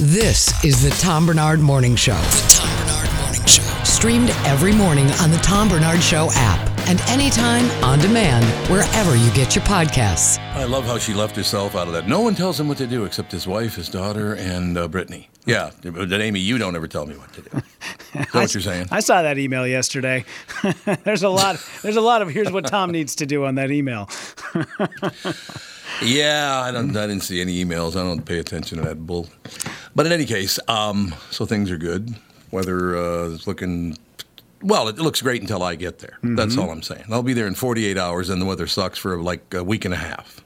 This is the Tom Barnard Morning Show. The Tom Barnard Morning Show. Streamed every morning on the Tom Barnard Show app and anytime on demand wherever you get your podcasts. I love how she left herself out of that. No one tells him what to do except his wife, his daughter, and uh, Brittany. Yeah, but Amy, you don't ever tell me what to do. Is that what you're saying? I saw that email yesterday. there's a lot. There's a lot of here's what Tom needs to do on that email. Yeah, I don't. I didn't see any emails. I don't pay attention to that bull. But in any case, um, so things are good. Weather uh, is looking. Well, it looks great until I get there. That's all I'm saying. I'll be there in 48 hours, and the weather sucks for like a week and a half.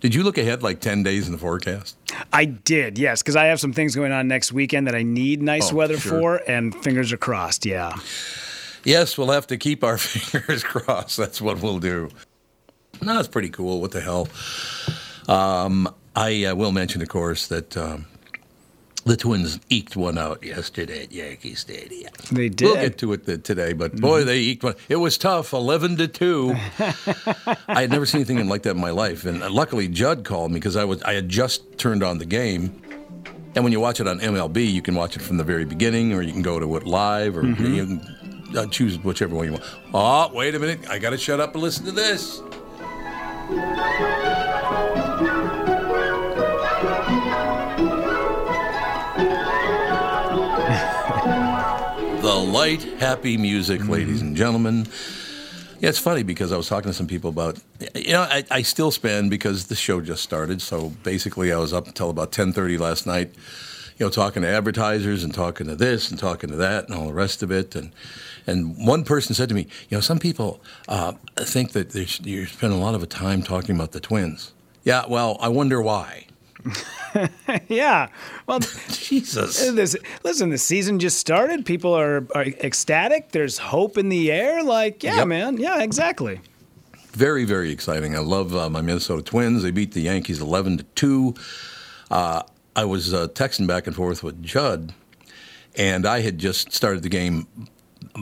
Did you look ahead like 10 days in the forecast? I did, yes, because I have some things going on next weekend that I need nice Oh, weather sure. for, and fingers are crossed. Yeah. Yes, we'll have to keep our fingers crossed. That's what we'll do. No, it's pretty cool. What the hell? Um, I uh, will mention, of course, that um, the Twins eked one out yesterday at Yankee Stadium. They did. We'll get to it today, but boy, they eked one. It was tough, eleven to two. I had never seen anything like that in my life, and uh, luckily Judd called me because I was I had just turned on the game. And when you watch it on MLB, you can watch it from the very beginning, or you can go to it live, or you can uh, choose whichever one you want. Oh, wait a minute! I got to shut up and listen to this. The light, happy music, mm-hmm. ladies and gentlemen. Yeah, it's funny because I was talking to some people about, you know, I, I still spend because the show just started. So basically, I was up until about ten thirty last night, you know, talking to advertisers and talking to this and talking to that and all the rest of it. And and one person said to me, you know, some people uh, think that you spend a lot of time talking about the twins. Yeah, well, I wonder why. Yeah. Well, Jesus. this, listen, the season just started. People are, are ecstatic. There's hope in the air. Like, yeah, Yep. man. Yeah, exactly. Very, very exciting. I love uh, my Minnesota Twins. They beat the Yankees 11 to 2. Uh, I was uh, texting back and forth with Judd, and I had just started the game.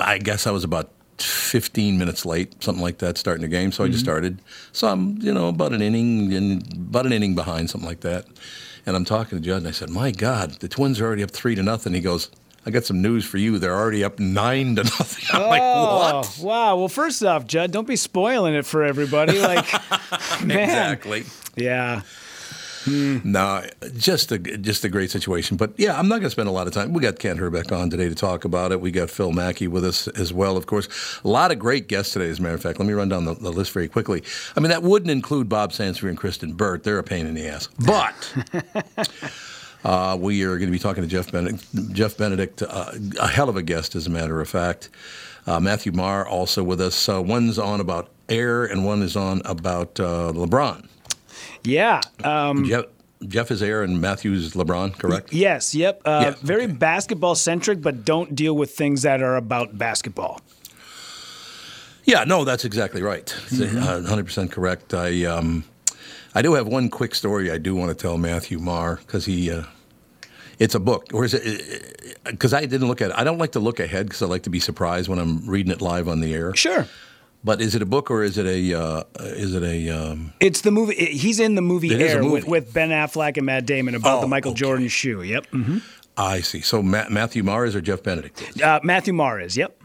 I guess I was about 15 minutes late, something like that, starting the game. So I just started. So I'm, you know, about an inning and about an inning behind, something like that. And I'm talking to Judd, and I said, "My God, the Twins are already up three to nothing." He goes, "I got some news for you. They're already up nine to nothing." I'm like, "What?" Oh, wow. Well, first off, Judd, don't be spoiling it for everybody. Like, man. Exactly. Yeah. No, just a just a great situation. But yeah, I'm not going to spend a lot of time. We got Kent Hrbek on today to talk about it. We got Phil Mackey with us as well, of course. A lot of great guests today, as a matter of fact. Let me run down the, the list very quickly. I mean, that wouldn't include Bob Sansevere and Kristyn Burtt. They're a pain in the ass. But uh, we are going to be talking to Jeff Benedict. Jeff Benedict, uh, a hell of a guest, as a matter of fact. Uh, Matthew Maher also with us. Uh, one's on about air, and one is on about uh, LeBron. Yeah. Um, Jeff, Jeff is Air and Matthews LeBron, correct? yes. Yep. Uh, Yeah, very okay. basketball centric, but don't deal with things that are about basketball. Yeah, no, that's exactly right. Uh, Mm-hmm. 100% correct. I um, I do have one quick story I do want to tell Matthew Maher because he. Uh, it's a book, or is it? Because I didn't look at it. I don't like to look ahead because I like to be surprised when I'm reading it live on the air. Sure. But is it a book or is it a? Uh, is it a? Um, It's the movie. it- he's in the movie It is a Air movie. With, with Ben Affleck and Matt Damon about the Oh, Michael okay. Jordan shoe. Yep. hmm I see. So Ma- Matthew Maher is or Jeff Benedict? Uh, Matthew Maher is. Yep.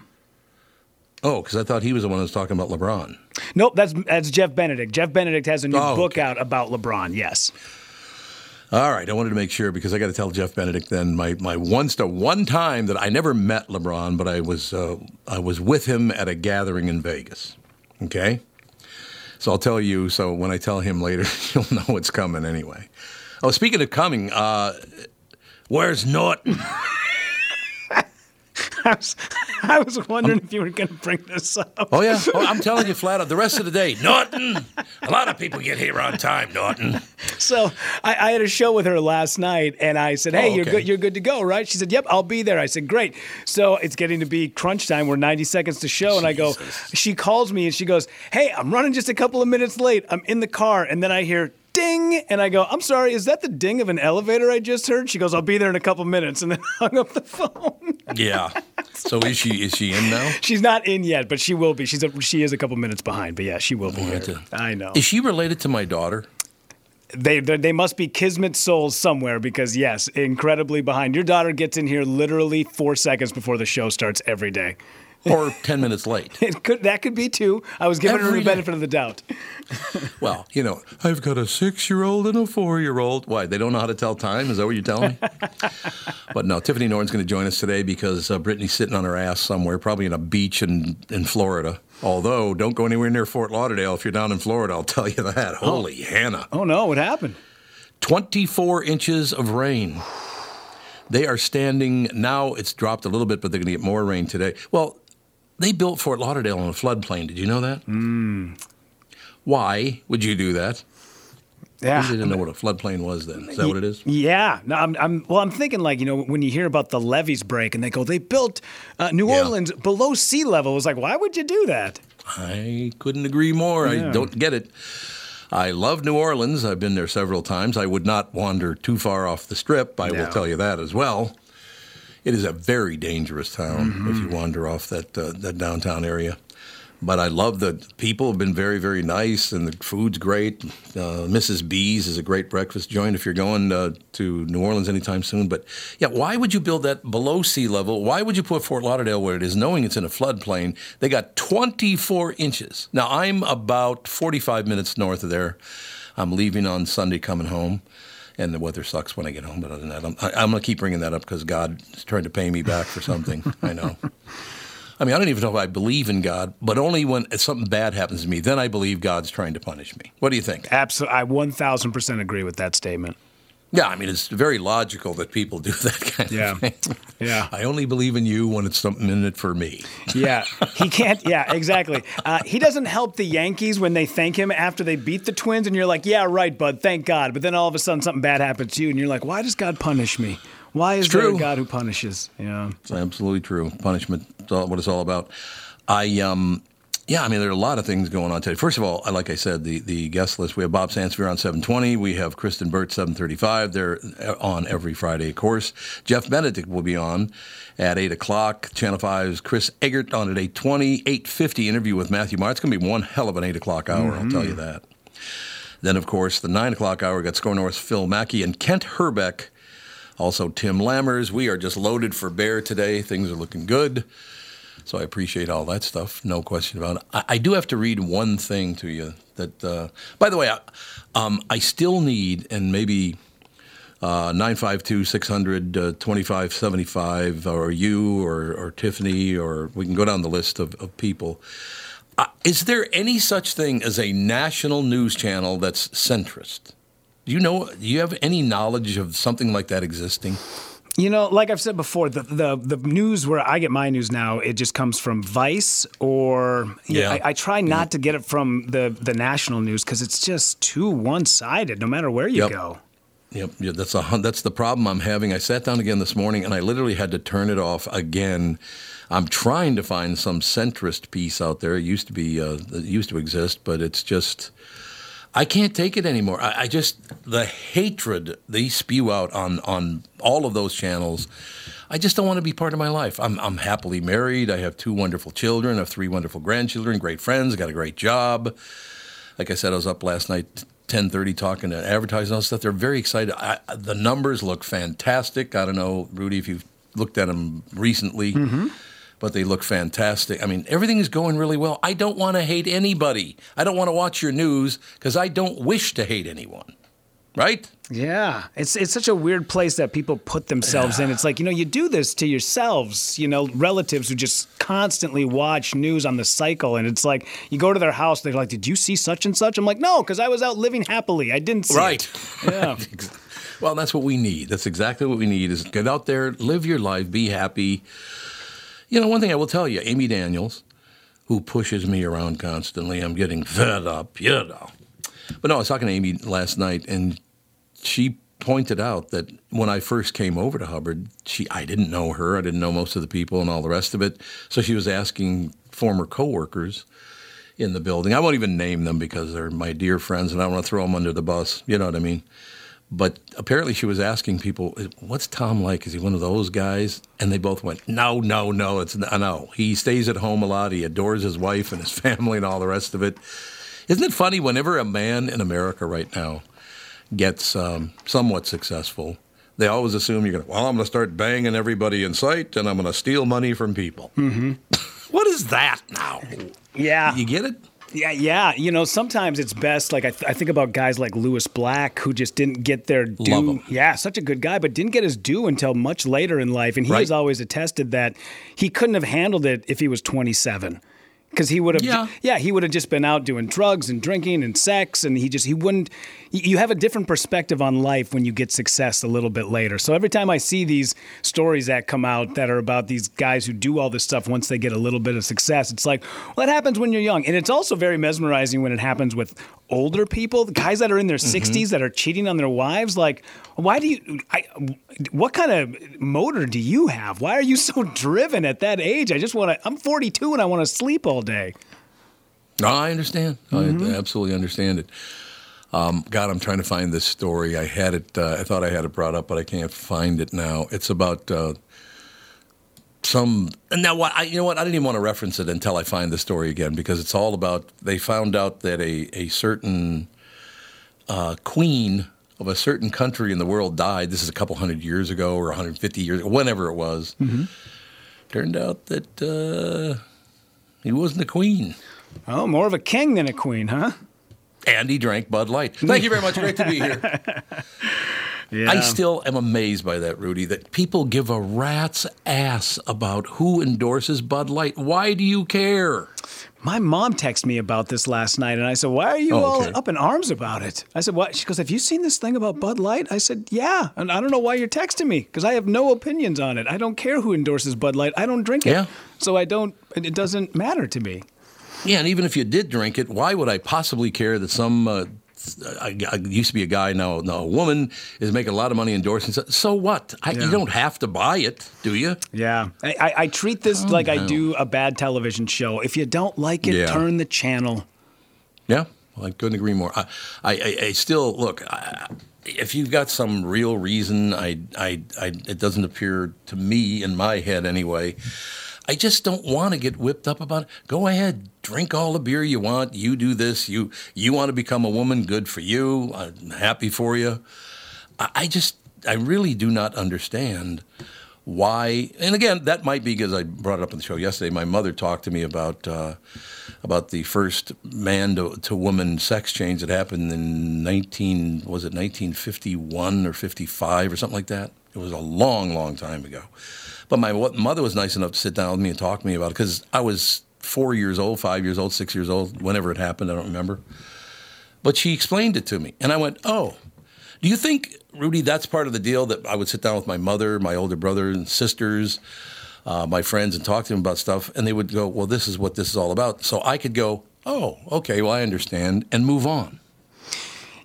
Oh, because I thought he was the one that was talking about LeBron. Nope. That's that's Jeff Benedict. Jeff Benedict has a new Oh, book okay. out about LeBron. Yes. All right, I wanted to make sure because I got to tell Jeff Benedict then my my one star one time that I never met LeBron, but I was uh, I was with him at a gathering in Vegas. Okay, so I'll tell you. So when I tell him later, you'll know what's coming anyway. Oh, speaking of coming, uh, where's Norton? I was, I was wondering if you were going to bring this up. Oh yeah, oh, I'm telling you flat out. The rest of the day, Norton. A lot of people get here on time, Norton. So I, I had a show with her last night, and I said, "Hey, Oh, you're good. You're good to go, right?" She said, "Yep, I'll be there." I said, "Great." So it's getting to be crunch time. We're 90 seconds to show, and I go. She calls me and she goes, "Hey, I'm running just a couple of minutes late. I'm in the car," and then I hear. Ding! And I go, I'm sorry, is that the ding of an elevator I just heard? She goes, I'll be there in a couple minutes, and then hung up the phone. Yeah. So is she is she in now? She's not in yet, but she will be. She's a, she is a couple minutes behind, but yeah, she will be oh, yeah. there. I know. Is she related to my daughter? They, they they must be kismet souls somewhere because yes, incredibly behind. Your daughter gets in here literally four seconds before the show starts every day. Or ten minutes late? It could that could be too. I was giving her Every the day. benefit of the doubt. Well, you know, I've got a six-year-old and a four-year-old. Why? They don't know how to tell time? Is that what you're telling me? but no, Tiffany Norton's going to join us today because uh, Brittany's sitting on her ass somewhere, probably in a beach in in Florida. Although, don't go anywhere near Fort Lauderdale if you're down in Florida. I'll tell you that. Holy Hannah! Oh no, what happened? 24 inches of rain. They are standing now. It's dropped a little bit, but they're going to get more rain today. Well, they built Fort Lauderdale on a floodplain. Did you know that? Why would you do that? Yeah. I didn't know what a floodplain was then. Is that what it is? Yeah, no, I'm, I'm. Well, I'm thinking like you know when you hear about the levees break and they go they built uh, New Yeah. Orleans below sea level. It was like why would you do that? I couldn't agree more. I don't get it. I love New Orleans. I've been there several times. I would not wander too far off the strip. I will tell you that as well. It is a very dangerous town if you wander off that uh, that downtown area. But I love the people have been very very nice and the food's great. Uh, Mrs. B's is a great breakfast joint if you're going uh, to New Orleans anytime soon. But yeah, why would you build that below sea level? Why would you put Fort Lauderdale where it is, knowing it's in a floodplain? They got 24 inches. Now I'm about 45 minutes north of there. I'm leaving on Sunday, coming home. And the weather sucks when I get home, but other than that, I'm, I, I'm going to keep bringing that up because God is trying to pay me back for something. I know. I mean, I don't even know if I believe in God, but only when something bad happens to me, then I believe God's trying to punish me. What do you think? Absolutely, I 1,000 percent agree with that statement. Yeah, I mean, it's very logical that people do that kind Yeah. of thing. Yeah. I only believe in you when it's something in it for me. Yeah, he can't. Yeah, exactly. Uh, he doesn't help the Yankees when they thank him after they beat the Twins, and you're like, "Yeah, right, bud. Thank God." But then all of a sudden, something bad happens to you, and you're like, "Why does God punish me? Why is there a true. God who punishes?" Yeah. It's absolutely true. Punishment, is all, what it's all about. I, um, yeah, I mean, there are a lot of things going on today. First of all, like I said, the, the guest list, we have Bob Sansevere on 720. We have Kristyn Burtt, 735. They're uh, on every Friday, of course. Jeff Benedict will be on at 8 o'clock. Channel 5's Chris Egert on at 820. 850 interview with Matthew Maher. It's going to be one hell of an 8 o'clock hour, I'll tell you that. Then, of course, the 9 o'clock hour got SKOR North Phil Mackey and Kent Hrbek. Also, Tim Lammers. We are just loaded for bear today. Things are looking good. So I appreciate all that stuff. No question about it. I, I do have to read one thing to you. That, uh, by the way, I, um, I still need, and maybe uh, 952 600 uh, 2575, or you, or, or Tiffany, or we can go down the list of, of people. Uh, is there any such thing as a national news channel that's centrist? Do you know? Do you have any knowledge of something like that existing? You know, like I've said before, the, the the news where I get my news now, it just comes from Vice or Yeah. I, I try not to get it from the the national news because it's just too one sided. No matter where you Yep. go. Yep, yeah, that's a that's the problem I'm having. I sat down again this morning and I literally had to turn it off again. I'm trying to find some centrist piece out there. It used to be uh, it used to exist, but it's just I can't take it anymore. I, I just the hatred they spew out on on all of those channels. I just don't want to be part of my life. I'm I'm happily married. I have two wonderful children. I have three wonderful grandchildren. Great friends. Got a great job like I said, I was up last night, ten thirty, talking to advertising and stuff. They're very excited. I, the numbers look fantastic. I don't know, Rudy, if you've looked at them recently, mm-hmm. But they look fantastic. I mean, everything is going really well. I don't want to hate anybody. I don't want to watch your news because I don't wish to hate anyone. Right? Yeah, it's it's such a weird place that people put themselves in. It's like you know you do this to yourselves, you know, relatives who just constantly watch news on the cycle, and it's like you go to their house, they're like, "Did you see such and such?" I'm like, "No, because I was out living happily. I didn't see Right. it." Yeah. Well, that's what we need. That's exactly what we need is get out there, live your life, be happy. You know, one thing I will tell you, Amy Daniels, who pushes me around constantly, I'm getting fed up, you know. But no, I was talking to Amy last night, and she pointed out that when I first came over to Hubbard, she I didn't know her, I didn't know most of the people and all the rest of it. So she was asking former coworkers in the building. I won't even name them because they're my dear friends, and I don't want to throw them under the bus. You know what I mean? But apparently, she was asking people, "What's Tom like? Is he one of those guys?" And they both went, "No, no, no. It's no. He stays at home a lot. He adores his wife and his family and all the rest of it." Isn't it funny? Whenever a man in America right now gets um, somewhat successful, they always assume you're going to, well, I'm going to start banging everybody in sight and I'm going to steal money from people. Mm-hmm. what is that now? Yeah. You get it? Yeah, yeah. You know, sometimes it's best. Like I, th- I think about guys like Lewis Black, who just didn't get their due. Yeah, such a good guy, but didn't get his due until much later in life. And he Right. has always attested that he couldn't have handled it if he was 27. Because he would have, Yeah. yeah, he would have just been out doing drugs and drinking and sex, and he just he wouldn't. You have a different perspective on life when you get success a little bit later. So every time I see these stories that come out that are about these guys who do all this stuff once they get a little bit of success, it's like, well, that happens when you're young, and it's also very mesmerizing when it happens with older people, the guys that are in their 60s that are cheating on their wives. Like, why do you? I, what kind of motor do you have? Why are you so driven at that age? I just want to. I'm 42 and I want to sleep all day. No, I understand. I absolutely understand it. Um, God, I'm trying to find this story. I had it. Uh, I thought I had it brought up, but I can't find it now. It's about uh, some. And now, what? I, you know what? I didn't even want to reference it until I find the story again because it's all about. They found out that a a certain uh, queen of a certain country in the world died. This is a couple hundred years ago or 150 years, whenever it was. Turned out that uh, he wasn't a queen. Oh, more of a king than a queen, huh? And he drank Bud Light. Thank you very much. Great to be here. Yeah. I still am amazed by that, Rudy, that people give a rat's ass about who endorses Bud Light. Why do you care? My mom texted me about this last night, and I said, "Why are you Oh, all up in arms about it?" I said, "What?" She goes, "Have you seen this thing about Bud Light?" I said, "Yeah," and I don't know why you're texting me because I have no opinions on it. I don't care who endorses Bud Light. I don't drink it, Yeah. so I don't. It it doesn't matter to me. Yeah, and even if you did drink it, why would I possibly care that some. Uh, I, I used to be a guy, now, now a woman is making a lot of money endorsing. So, so what? I, Yeah. You don't have to buy it, do you? Yeah, I, I, treat this oh, like I do a bad television show. If you don't like it, Yeah. turn the channel. Yeah, well, I couldn't agree more. I, I, I- I still look. I, if you've got some real reason, I, I, I, it doesn't appear to me in my head anyway. I just don't want to get whipped up about it. Go ahead, drink all the beer you want. You do this. You, you want to become a woman. Good for you. I'm happy for you. I, I just, I really do not understand why. And again, that might be because I brought it up on the show yesterday. My mother talked to me about uh, about the first man to, to woman sex change that happened in 19 was it 1951 or 55 or something like that. It was a long, long time ago. But my mother was nice enough to sit down with me and talk to me about it because I was four years old, five years old, six years old, whenever it happened. I don't remember. But she explained it to me, and I went, "Oh, do you think, Rudy, that's part of the deal that I would sit down with my mother, my older brother and sisters, uh, my friends, and talk to them about stuff, and they would go, "Well, this is what this is all about." So I could go, "Oh, okay, well, I understand," and move on.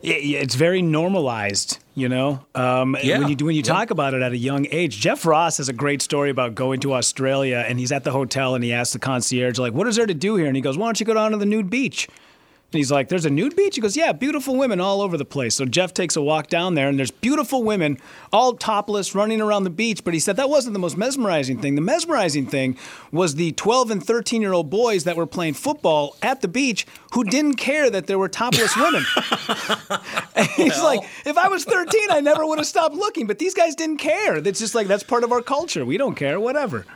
It's very normalized, you know. Um, Yeah, When you when you yeah. talk about it at a young age, Jeff Ross has a great story about going to Australia, and he's at the hotel, and he asks the concierge, like, "What is there to do here?" And he goes, "Why don't you go down to the nude beach?" And he's like, "There's a nude beach." He goes, "Yeah, beautiful women all over the place." So Jeff takes a walk down there, and there's beautiful women, all topless, running around the beach. But he said that wasn't the most mesmerizing thing. The mesmerizing thing was the 12 and 13 year old boys that were playing football at the beach who didn't care that there were topless women. He's like, if I was 13, I never would have stopped looking. But these guys didn't care. It's just like that's part of our culture. We don't care, whatever.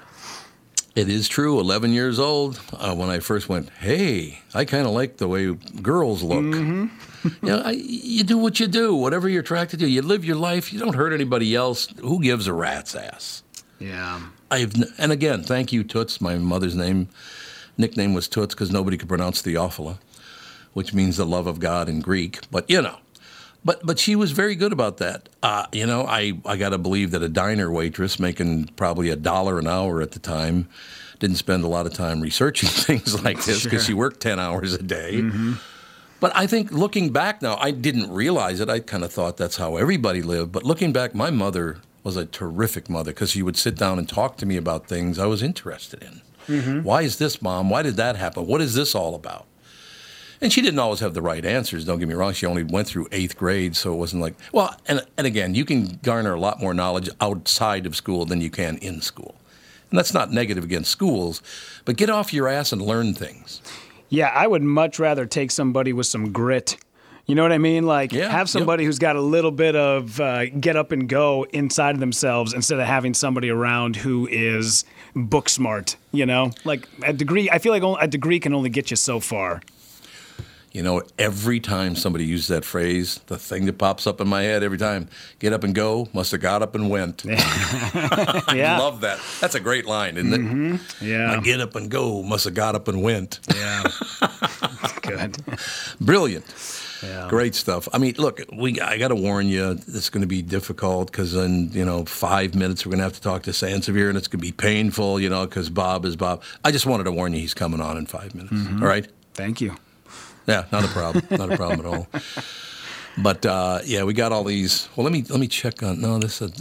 It is true. 11 years old, uh, when I first went, hey, I kind of like the way girls look. you know, I, you do what you do, whatever you're attracted to. You live your life. You don't hurt anybody else. Who gives a rat's ass? Yeah. I've and again, thank you, Toots. My mother's name, nickname was Toots because nobody could pronounce Theophila, which means the love of God in Greek. But you know, But but she was very good about that. Uh, you know, I I got to believe that a diner waitress making probably a dollar an hour at the time didn't spend a lot of time researching things like this because she worked ten hours a day. But I think looking back now, I didn't realize it. I kind of thought that's how everybody lived. But looking back, my mother was a terrific mother because she would sit down and talk to me about things I was interested in. Why is this, mom? Why did that happen? What is this all about? And she didn't always have the right answers. Don't get me wrong. She only went through eighth grade, so it wasn't like well. And and again, you can garner a lot more knowledge outside of school than you can in school. And that's not negative against schools, but get off your ass and learn things. Yeah, I would much rather take somebody with some grit. You know what I mean? Like Yeah, have yep. somebody who's got a little bit of uh, get up and go inside of themselves instead of having somebody around who is book smart. You know, like a degree. I feel like a degree can only get you so far. You know, every time somebody uses that phrase, the thing that pops up in my head every time, get up and go, must have got up and went. I love that. That's a great line, isn't it? Mm-hmm. yeah, I get up and go, must have got up and went. yeah. Good. Brilliant. Yeah. Great stuff. I mean, look, we I got to warn you, it's going to be difficult because in you know five minutes we're going to have to talk to Sansevere and it's going to be painful, you know, because Bob is Bob. I just wanted to warn you, he's coming on in five minutes. Mm-hmm. All right. Thank you. Yeah, not a problem. not a problem at all. But uh, yeah, we got all these. Well, let me let me check on. No, this is.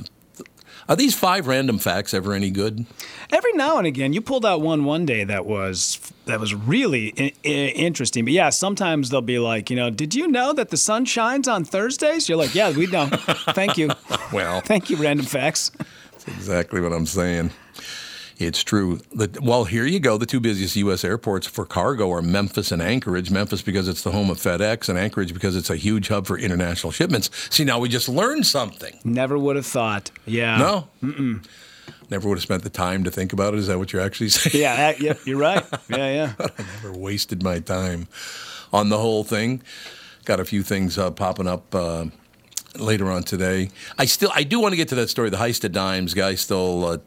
Are these five random facts ever any good? Every now and again, you pulled out one one day that was that was really I- I- interesting. But yeah, sometimes they'll be like, you know, did you know that the sun shines on Thursdays? You're like, yeah, we know. Thank you. Well, Thank you, random facts. That's exactly what I'm saying. It's true. The, well, here you go. The two busiest U.S. airports for cargo are Memphis and Anchorage. Memphis because it's the home of FedEx, and Anchorage because it's a huge hub for international shipments. See, now we just learned something. Never would have thought. Yeah. No? Mm-mm. Never would have spent the time to think about it. Is that what you're actually saying? Yeah. yep. You're right. Yeah. Yeah. I never wasted my time on the whole thing. Got a few things uh, popping up uh, later on today. I still, I do want to get to that story. The heist of dimes guy stole uh,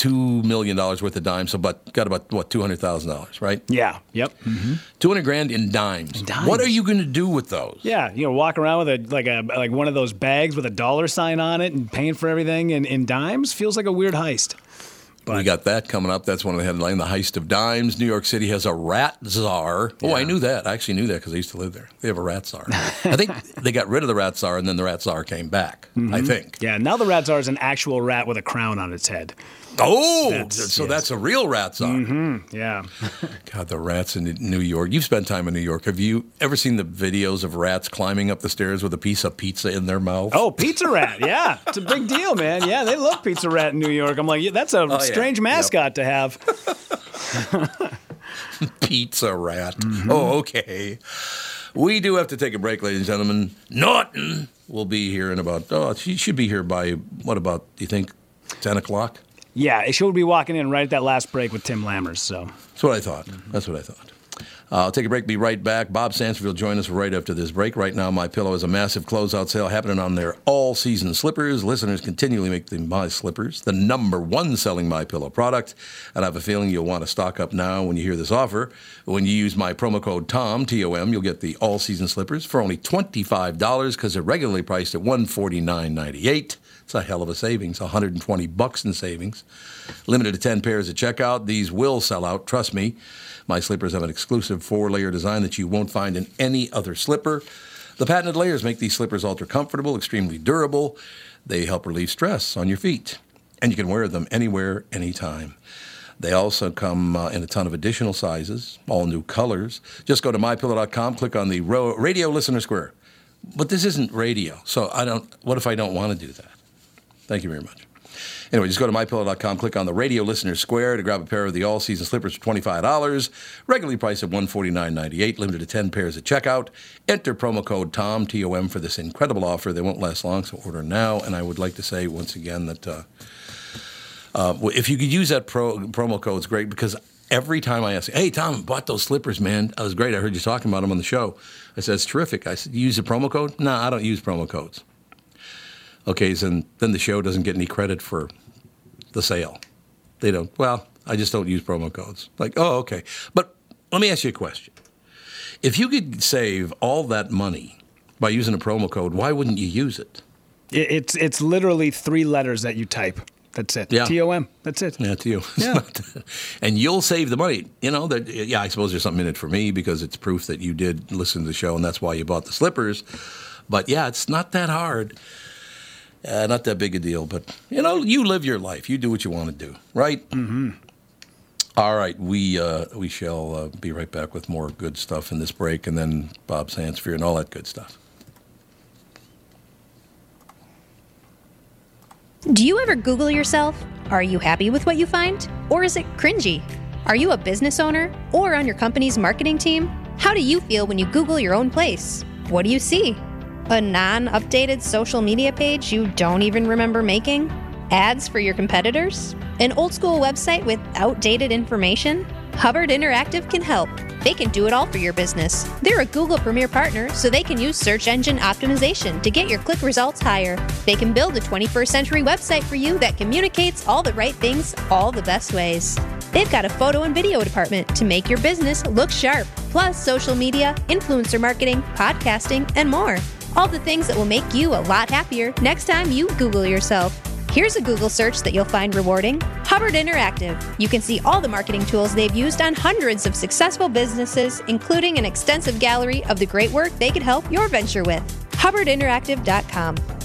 two million dollars worth of dimes, so but got about what two hundred thousand dollars, right? Yeah. Yep. Mm-hmm. Two hundred grand in dimes. dimes. What are you going to do with those? Yeah. You know, walk around with a like a like one of those bags with a dollar sign on it and paying for everything in, in dimes feels like a weird heist. But we got that coming up. That's one of the headlines. The heist of dimes. New York City has a rat czar. Oh, I knew that. I actually knew that because I used to live there. They have a rat czar. I think they got rid of the rat czar, and then the rat czar came back. I mm-hmm. think. Yeah. Now the rat czar is an actual rat with a crown on its head. Oh, That's- so yes. that's a real rat czar. Yeah. God, the rats in New York. You've spent time in New York. Have you ever seen the videos of rats climbing up the stairs with a piece of pizza in their mouth? Oh, Pizza Rat. Yeah. It's a big deal, man. Yeah, they love Pizza Rat in New York. I'm like, yeah, that's a yeah. strange Yep. mascot to have. pizza rat. Mm-hmm. Oh, okay. We do have to take a break, ladies and gentlemen. Norton will be here in about, oh, she should be here by, what about, do you think, 10 o'clock? Yeah, she'll be walking in right at that last break with Tim Lammers. So That's what I thought. That's what I thought. Uh, I'll take a break, be right back. Bob Sansevere will join us right after this break. Right now, My Pillow has a massive closeout sale happening on their all-season slippers. Listeners continually make the My Slippers the number one selling My Pillow product, and I have a feeling you'll want to stock up now when you hear this offer. When you use my promo code TOM, T-O-M, you'll get the all-season slippers for only $25 because they're regularly priced at $149.98. It's a hell of a savings, 120 bucks in savings. Limited to 10 pairs at checkout. These will sell out, trust me. My slippers have an exclusive four layer design that you won't find in any other slipper. The patented layers make these slippers ultra comfortable, extremely durable. They help relieve stress on your feet, and you can wear them anywhere, anytime. They also come uh, in a ton of additional sizes, all new colors. Just go to mypillow.com, click on the ro- radio listener square. But this isn't radio, so I don't. What if I don't want to do that? Thank you very much. Anyway, just go to mypillow.com, click on the radio listener square to grab a pair of the all season slippers for $25. Regularly priced at $149.98, limited to 10 pairs at checkout. Enter promo code TOM, T O M, for this incredible offer. They won't last long, so order now. And I would like to say once again that uh, uh, if you could use that pro, promo code, it's great because every time I ask, hey, Tom, bought those slippers, man. That was great. I heard you talking about them on the show. I said, it's terrific. I said, you use the promo code? No, I don't use promo codes. Okay, so then the show doesn't get any credit for the sale. They don't. Well, I just don't use promo codes. Like, oh, okay. But let me ask you a question. If you could save all that money by using a promo code. Why wouldn't you use it? It- It's it's literally three letters that you type. That's it. Yeah. T O M. That's it. Yeah, to you. Yeah. Uh, and you'll save the money. You know, that, uh, yeah, I suppose there's something in it for me because it's proof that you did listen to the show and that's why you bought the slippers. But yeah, it's not that hard. Uh, not that big a deal. But, you know, you live your life. You do what you want to do, right? Mm-hmm. All right, we uh, we shall uh, be right back with more good stuff in this break, and then Bob Sansevere and all that good stuff. Do you ever Google yourself? Are you happy with what you find? Or is it cringy? Are you a business owner or on your company's marketing team? How do you feel when you Google your own place? What do you see? A non updated social media page you don't even remember making? Ads for your competitors? An old school website with outdated information? Hubbard Interactive can help. They can do it all for your business. They're a Google Premier partner, so they can use search engine optimization to get your click results higher. They can build a 21st century website for you that communicates all the right things all the best ways. They've got a photo and video department to make your business look sharp, plus social media, influencer marketing, podcasting, and more. All the things that will make you a lot happier next time you Google yourself. Here's a Google search that you'll find rewarding Hubbard Interactive. You can see all the marketing tools they've used on hundreds of successful businesses, including an extensive gallery of the great work they could help your venture with. HubbardInteractive.com.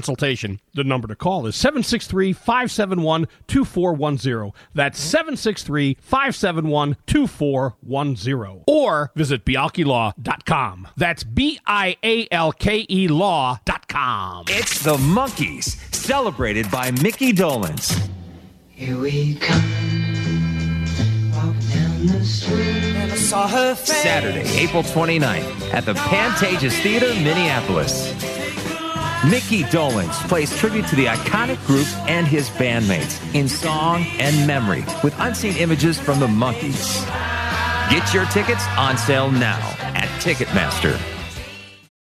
consultation. The number to call is 763 571 2410. That's 763 571 2410. Or visit bialkelaw.com. That's B I A L K E law.com. It's the Monkees, celebrated by Micky Dolenz. Here we come, walk down the street. And I saw her face. Saturday, April 29th at the Pantages Theater, Minneapolis. Micky Dolenz plays tribute to the iconic group and his bandmates in song and memory with unseen images from the Monkees. Get your tickets on sale now at Ticketmaster.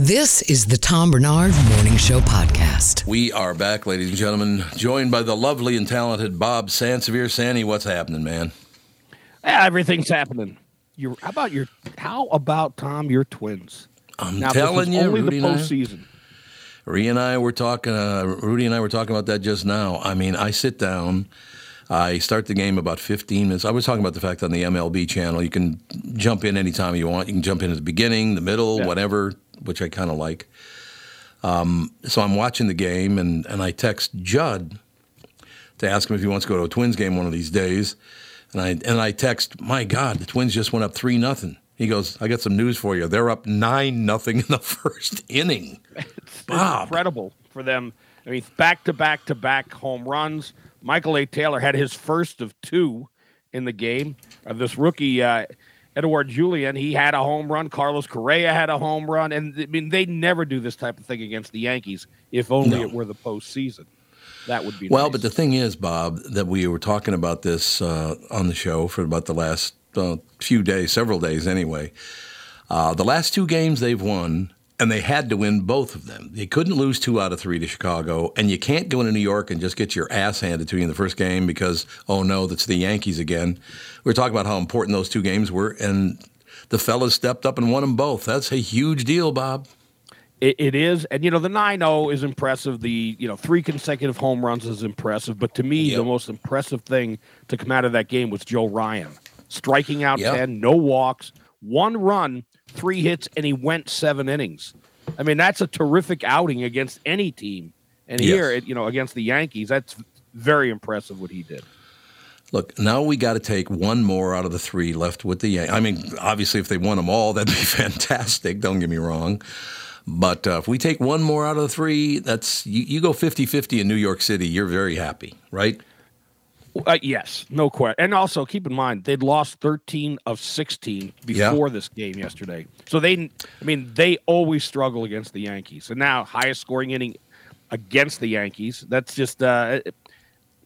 This is the Tom Barnard Morning Show Podcast. We are back, ladies and gentlemen, joined by the lovely and talented Bob Sansevere. Sandy, what's happening, man? Everything's happening. Your, how about your? How about Tom? Your twins. I'm Now, this telling you, only Rudy the and I- postseason. Ree and I were talking. Uh, Rudy and I were talking about that just now. I mean, I sit down. I start the game about 15 minutes. I was talking about the fact on the MLB channel, you can jump in anytime you want. You can jump in at the beginning, the middle, Yeah. whatever, which I kind of like. Um, so I'm watching the game, and, and I text Judd to ask him if he wants to go to a Twins game one of these days. And I and I text, my God, the Twins just went up three nothing. He goes, I got some news for you. They're up nine nothing in the first inning. Bob. incredible for them. I mean, back to back to back home runs. Michael A. Taylor had his first of two in the game. Uh, this rookie, uh, Edouard Julien, he had a home run. Carlos Correa had a home run. And I mean, they never do this type of thing against the Yankees. If only No. it were the postseason. That would be Well, nice. but the thing is, Bob, that we were talking about this uh, on the show for about the last uh, few days, several days anyway. Uh, the last two games they've won, and they had to win both of them. They couldn't lose two out of three to Chicago, and you can't go into New York and just get your ass handed to you in the first game because, oh no, that's the Yankees again. We were talking about how important those two games were, and the fellas stepped up and won them both. That's a huge deal, Bob. It, it is, and you know the 9-0 is impressive. The you know three consecutive home runs is impressive, but to me Yep. the most impressive thing to come out of that game was Joe Ryan striking out Yep. ten, no walks, one run, three hits, and he went seven innings. I mean that's a terrific outing against any team, and Yes. here it, you know against the Yankees, that's very impressive what he did. Look, now we got to take one more out of the three left with the Yankees. I mean, obviously, if they won them all, that'd be fantastic. Don't get me wrong. But uh, if we take one more out of the three, that's you, you go 50 50 in New York City, you're very happy, right? Uh, yes, no question. And also keep in mind they'd lost 13 of 16 Yeah. before this game yesterday. So they, I mean, they always struggle against the Yankees. And now highest scoring inning against the Yankees. That's just uh,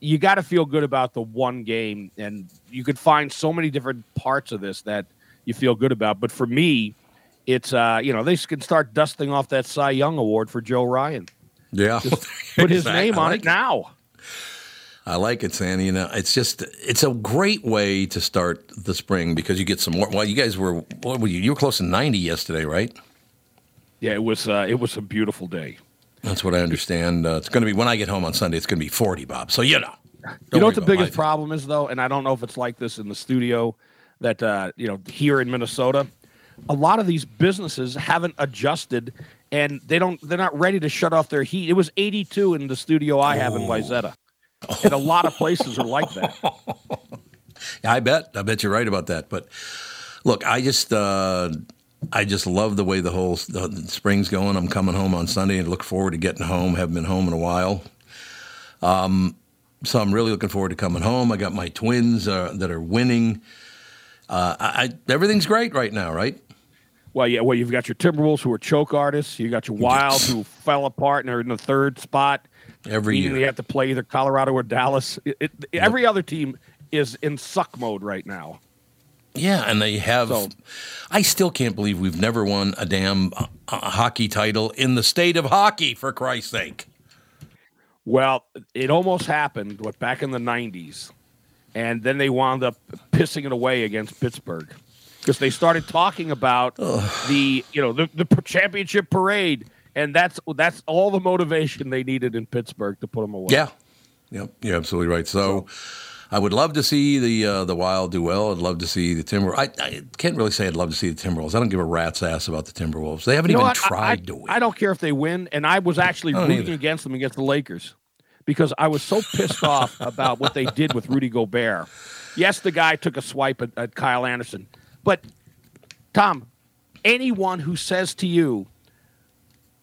you got to feel good about the one game, and you could find so many different parts of this that you feel good about. But for me, it's uh, you know they can start dusting off that Cy Young award for Joe Ryan. Yeah. Put his Exactly. name on it now. I like it, Sandy. You know, it's just it's a great way to start the spring because you get some more. Well, you guys were what were you? You were close to 90 yesterday, right? Yeah, it was uh, it was a beautiful day. That's what I understand. Uh, it's going to be when I get home on Sunday. It's going to be 40, Bob. So you know. you know what the about my biggest problem is though, and I don't know if it's like this in the studio that uh, you know here in Minnesota, a lot of these businesses haven't adjusted and they don't they're not ready to shut off their heat. It was 82 in the studio I have in Wayzata. And a lot of places are like that. I bet. I bet you're right about that. But look, I just uh, I just love the way the whole the, the spring's going. I'm coming home on Sunday and look forward to getting home. Haven't been home in a while. Um, so I'm really looking forward to coming home. I got my twins uh, that are winning. Uh, I, everything's great right now, right? Well, yeah, well, you've got your Timberwolves who are choke artists. You got your Wild who fell apart and are in the third spot. Every year. they have to play either Colorado or Dallas. It, it, Every other team is in suck mode right now. Yeah, and they have. So- I still can't believe we've never won a damn uh, uh, hockey title in the state of hockey. For Christ's sake. Well, it almost happened, what, back in the 90s. And then they wound up pissing it away against Pittsburgh because they started talking about the, you know, the, the championship parade. And that's that's all the motivation they needed in Pittsburgh to put them away. Yeah. Yep. You're absolutely right. So, I would love to see the uh, the Wild do well. I'd love to see the Timber. I, I can't really say I'd love to see the Timberwolves. I don't give a rat's ass about the Timberwolves. They haven't You know even what? Tried I, to win. I don't care if they win, and I was actually I rooting either. against them against the Lakers because I was so pissed off about what they did with Rudy Gobert. Yes, the guy took a swipe at, at Kyle Anderson, but Tom, anyone who says to you,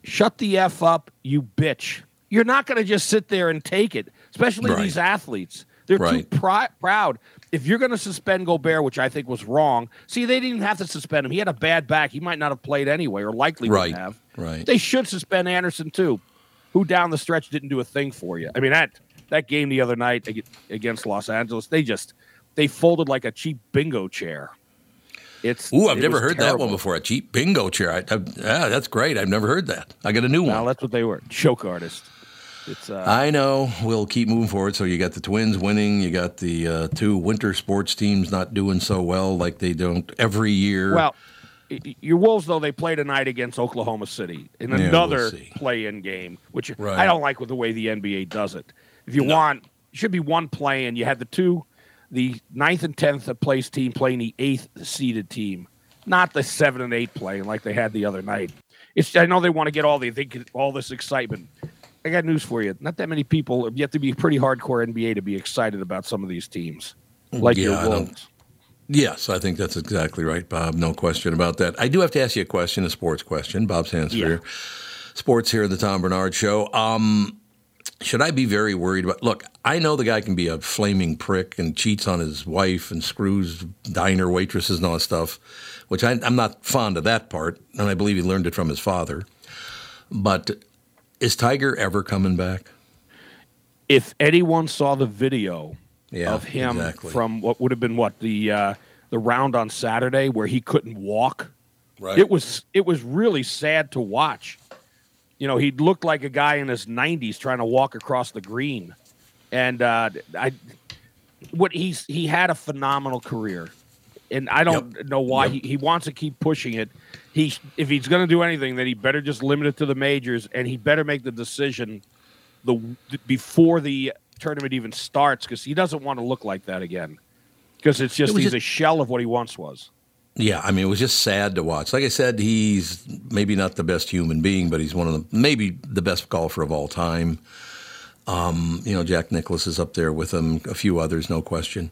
"Shut the f up, you bitch," you're not going to just sit there and take it. Especially Right. these athletes, they're Right. too pri- proud. If you're going to suspend Gobert, which I think was wrong, see, they didn't have to suspend him. He had a bad back. He might not have played anyway, or likely Right. wouldn't have. Right. They should suspend Anderson too, who down the stretch didn't do a thing for you. I mean that that game the other night against Los Angeles, they just they folded like a cheap bingo chair. It's Ooh, I've it never heard that one before. A cheap bingo chair. I, I, yeah, that's great. I've never heard that. I got a new Well, one. that's what they were. Choke artist. It's uh, I know. We'll keep moving forward. So you got the Twins winning. You got the uh, two winter sports teams not doing so well like they don't every year. well, your Wolves though they play tonight against Oklahoma City in Yeah, we'll another play-in game, which Right. I don't like with the way the NBA does it. If you want, it should be one play-in. You had the two, the ninth and tenth place team playing the eighth seeded team, not the seven and eight playing like they had the other night. It's I know they want to get all the they get all this excitement. I got news for you. Not that many people. You have to be pretty hardcore NBA to be excited about some of these teams, like Yeah, your Wolves. Yes, I think that's exactly right, Bob. No question about that. I do have to ask you a question, a sports question. Bob Sansevere, sports here at the Tom Barnard Show. Um, should I be very worried about? Look, I know the guy can be a flaming prick and cheats on his wife and screws diner waitresses and all that stuff, which I, I'm not fond of that part, and I believe he learned it from his father. But is Tiger ever coming back? if anyone saw the video Yeah, of him exactly. from what would have been what the uh, the round on Saturday where he couldn't walk, Right. it was it was really sad to watch. You know, he looked like a guy in his 90s trying to walk across the green, and uh, I what he's he had a phenomenal career. and I don't know why he, he wants to keep pushing it. He if he's going to do anything, then he better just limit it to the majors, and he better make the decision the before the tournament even starts because he doesn't want to look like that again. Because it's just It he's just- a shell of what he once was. Yeah, I mean, it was just sad to watch. Like I said, he's maybe not the best human being, but he's one of the maybe the best golfer of all time. Um, you know, Jack Nicklaus is up there with him, a few others, no question.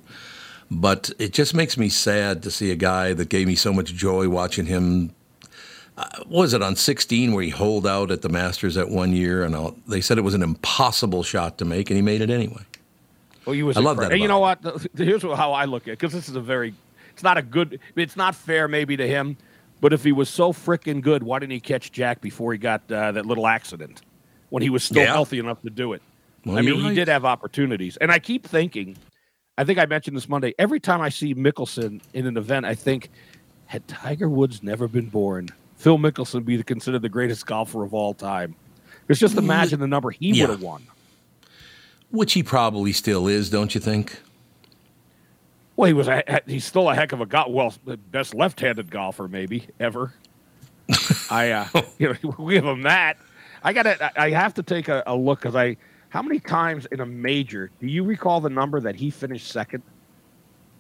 But it just makes me sad to see a guy that gave me so much joy watching him. Uh, what was it on 16 where he holed out at the Masters that one year, and I'll, they said it was an impossible shot to make, and he made it anyway. Well, he was. I love that And you know what? Here's how I look at it because this is a very. It's not a good. It's not fair, maybe to him, but if he was so freaking good, why didn't he catch Jack before he got uh, that little accident when he was still Yeah. healthy enough to do it? Well, I mean, you're he did have opportunities, and I keep thinking. I think I mentioned this Monday. Every time I see Mickelson in an event, I think, had Tiger Woods never been born, Phil Mickelson be considered the greatest golfer of all time. Because just imagine the number he Yeah. would have won. Which he probably still is, don't you think? Well, he was a, he's still a heck of a golf. Well, best left-handed golfer maybe ever. I uh, you know we give him that. I got to I have to take a, a look because I how many times in a major do you recall the number that he finished second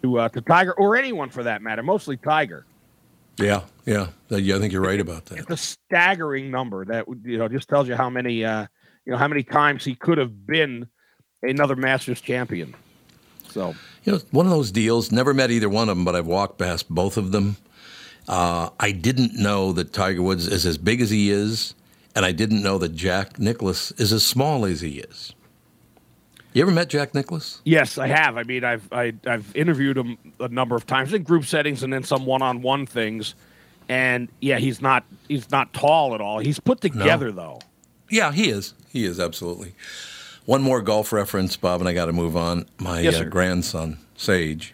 to uh, to Tiger or anyone for that matter? Mostly Tiger. Yeah, yeah. Yeah, I think you're right about that. It's a staggering number that you know just tells you how many uh, you know how many times he could have been another Masters champion. So You know, one of those deals. Never met either one of them, but I've walked past both of them. Uh, I didn't know that Tiger Woods is as big as he is, and I didn't know that Jack Nicklaus is as small as he is. You ever met Jack Nicklaus? Yes, I have. I mean, I've I, I've interviewed him a number of times in group settings and then some one-on-one things. And yeah, he's not he's not tall at all. He's put together though. Yeah, he is. He is absolutely. One more golf reference, Bob, and I got to move on. My Yes, uh, grandson, Sage.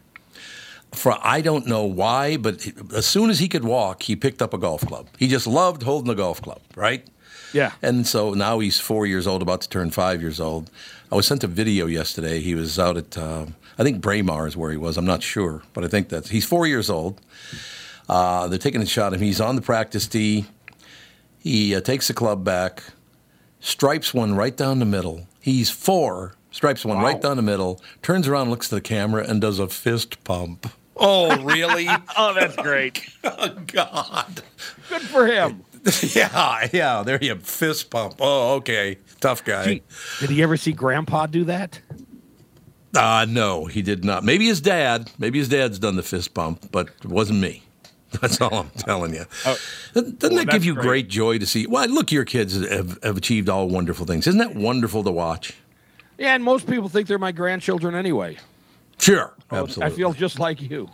For I don't know why, but as soon as he could walk, he picked up a golf club. He just loved holding a golf club, right? Yeah. And so now he's four years old, about to turn five years old. I was sent a video yesterday. He was out at, uh, I think Braemar is where he was. I'm not sure, but I think that's, he's four years old. Uh, they're taking a shot at him. He's on the practice tee. He uh, takes the club back, stripes one right down the middle. He's four, stripes one right down the middle, turns around, looks to the camera, and does a fist pump. Oh, really? Oh, that's great. oh, God. Good for him. yeah, yeah. There you have fist pump. Oh, okay. Tough guy. Gee, did he ever see Grandpa do that? Uh, no, he did not. Maybe his dad. Maybe his dad's done the fist pump, but it wasn't me. That's all I'm telling you. Oh, Doesn't well, that give you great. great joy to see? Well, look, your kids have, have achieved all wonderful things. Isn't that wonderful to watch? Yeah, and most people think they're my grandchildren anyway. Sure, I absolutely. feel just like you.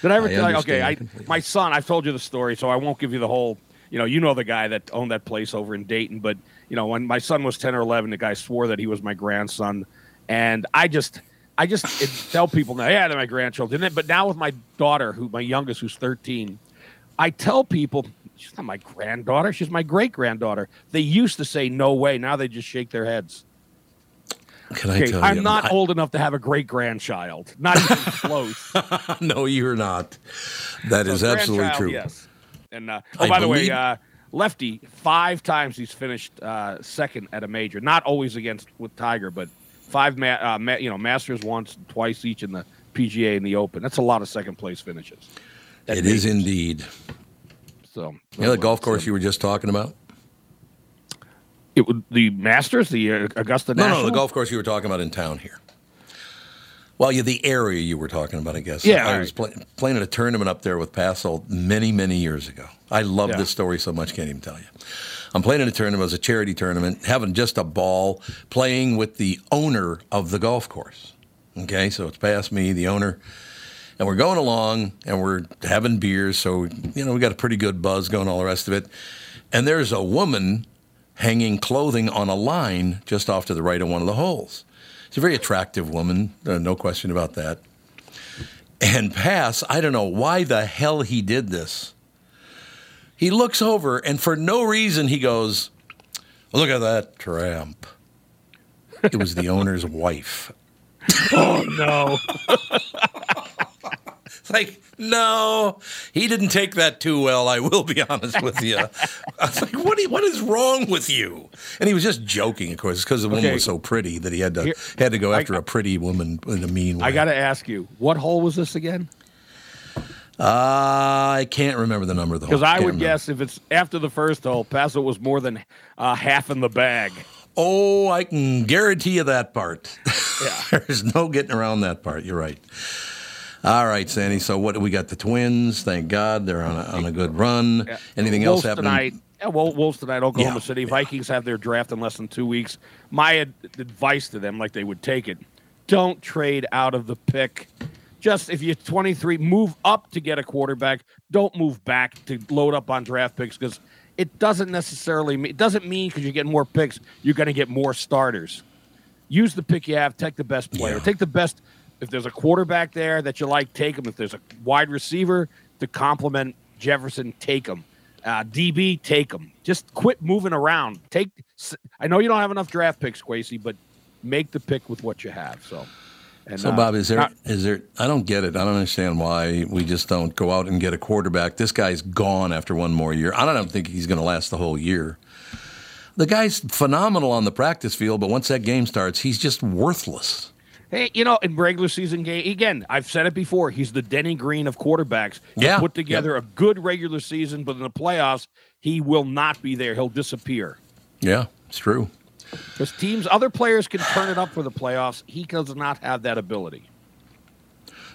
Did I ever I tell you? Okay, I, my son. I've told you the story, so I won't give you the whole. You know, you know the guy that owned that place over in Dayton. But you know, when my son was ten or eleven, the guy swore that he was my grandson, and I just, I just tell people now, yeah, they're my grandchildren. But now with my daughter, who my youngest, who's thirteen, I tell people she's not my granddaughter; she's my great granddaughter. They used to say no way. Now they just shake their heads. Can I Okay, tell I'm you? not I- old enough to have a great grandchild. Not even close. no, you're not. That is So absolutely true. Yes. And uh, oh, I by the way, uh, Lefty five times he's finished uh, second at a major. Not always against with Tiger, but five ma- uh, ma- you know Masters once, twice each in the PGA and the Open. That's a lot of second place finishes. at It is indeed. So You know the golf course you were just talking about? It would the Masters, the uh, Augusta No, National. no, no, the golf course you were talking about in town here. Well, yeah, the area you were talking about, I guess. Yeah, I all was play, playing at a tournament up there with Passel many, many years ago. I love Yeah. this story so much, can't even tell you. I'm playing in a tournament, was a charity tournament, having just a ball, playing with the owner of the golf course. Okay, so it's past me, the owner, and we're going along and we're having beers. So, you know, we got a pretty good buzz going, all the rest of it. And there's a woman hanging clothing on a line just off to the right of one of the holes. She's a very attractive woman, uh, no question about that. And Pass, I don't know why the hell he did this. He looks over and for no reason he goes, Look at that tramp. It was the owner's wife. oh no! it's like, no, he didn't take that too well. I will be honest with you. I was like, what, what is wrong with you? And he was just joking, of course, because the woman Okay. was so pretty that he had to Here- had to go after a pretty woman in a mean way. I got to ask you, what hole was this again? Uh, I can't remember the number of the hole. Because I Can't would remember. guess if it's after the first hole, Paso was more than uh, half in the bag. Oh, I can guarantee you that part. Yeah. There's no getting around that part. You're right. All right, Sandy. So what do we got? The Twins. Thank God they're on a, on a good run. Anything else Wolves happening? tonight? Yeah, well, Wolves tonight, Oklahoma Yeah. City. Vikings have their draft in less than two weeks. My ad- advice to them, like they would take it, don't trade out of the pick. Just if you're 23, move up to get a quarterback. Don't move back to load up on draft picks because it doesn't necessarily mean, it doesn't mean because you're getting more picks, you're going to get more starters. Use the pick you have. Take the best player. Yeah. Take the best. If there's a quarterback there that you like, take him. If there's a wide receiver to complement Jefferson, take him. Uh, DB, take him. Just quit moving around. Take. I know you don't have enough draft picks, Kwesi, but make the pick with what you have. So. And, So, uh, Bob, is there is not- there? I don't get it. I don't understand why we just don't go out and get a quarterback. This guy's gone after one more year. I don't think he's going to last the whole year. The guy's phenomenal on the practice field, but once that game starts, he's just worthless. Hey, you know, in regular season game, again, I've said it before. He's the Denny Green of quarterbacks. He Yeah, put together a good regular season, but in the playoffs, he will not be there. He'll disappear. Yeah, it's true. Because teams, other players can turn it up for the playoffs. He does not have that ability.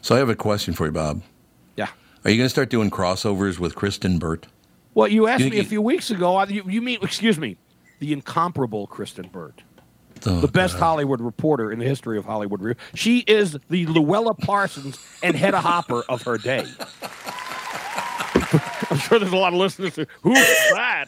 So I have a question for you, Bob. Yeah. Are you going to start doing crossovers with Kristyn Burtt? Well, you asked You- me a you- few weeks ago. You, you mean, excuse me, the incomparable Kristyn Burtt, Oh, the best Hollywood reporter in the history of Hollywood. She is the Louella Parsons and Hedda Hopper of her day. I'm sure there's a lot of listeners who, who's that?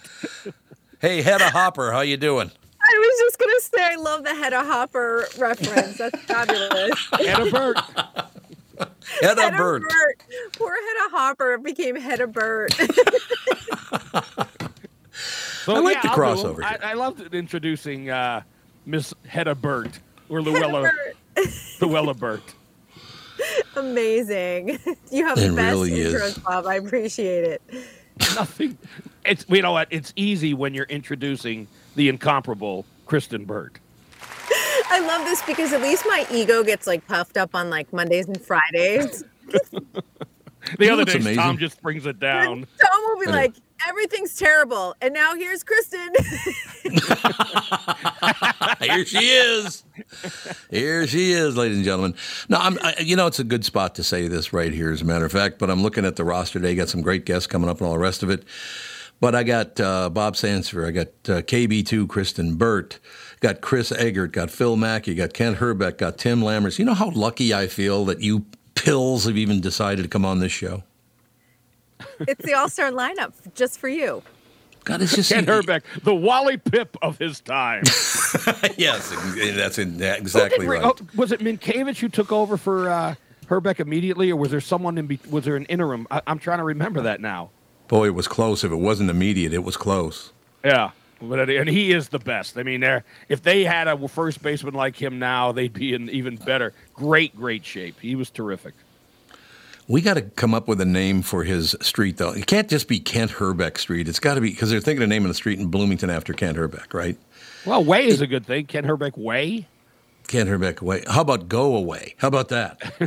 Hey, Hedda Hopper, how you doing? I was just gonna say I love the Hedda Hopper reference. That's fabulous. Hedda Burt. Hedda Hedda Burt. Burt. Poor Hedda Hopper became Hedda Burt. So, I like yeah, the I'll do 'em. crossover I, here. I loved introducing uh, Miss Hedda Burt or Louella, Burt. Louella Burt. Amazing. You have It the best really is. intros, Bob. I appreciate it. Nothing. It's you know what? It's easy when you're introducing the incomparable Kristyn Burtt. I love this because at least my ego gets like puffed up on like Mondays and Fridays. The know other what's day, amazing? Tom just brings it down. Tom will be like, everything's terrible. And now here's Kristyn. Here she is. Here she is, ladies and gentlemen. Now, I'm. I, you know, it's a good spot to say this right here, as a matter of fact. But I'm looking at the roster today. Got some great guests coming up and all the rest of it. But I got uh, Bob Sansevere. I got uh, KB2, Kristyn Burtt. Got Chris Egert. Got Phil Mackey. Got Kent Hrbek. Got Tim Lammers. You know how lucky I feel that you pills have even decided to come on this show. it's the all star lineup just for you. God, it's just Ken Hrbek, the Wally Pipp of his time. yes, that's in- exactly did- right. oh, was it Mientkiewicz who took over for uh, Hrbek immediately, or was there someone in? Be- was there an interim? I- I'm trying to remember that now. Boy, it was close. If it wasn't immediate, it was close. Yeah. But, uh, and he is the best. I mean, they're- if they had a first baseman like him now, they'd be in even better. Great, great shape. He was terrific. We got to come up with a name for his street, though. It can't just be Kent Hrbek Street. It's got to be because they're thinking of naming the street in Bloomington after Kent Hrbek, right? Well, Way is a good thing. Kent Hrbek Way. Kent Hrbek away. How about go away? How about that?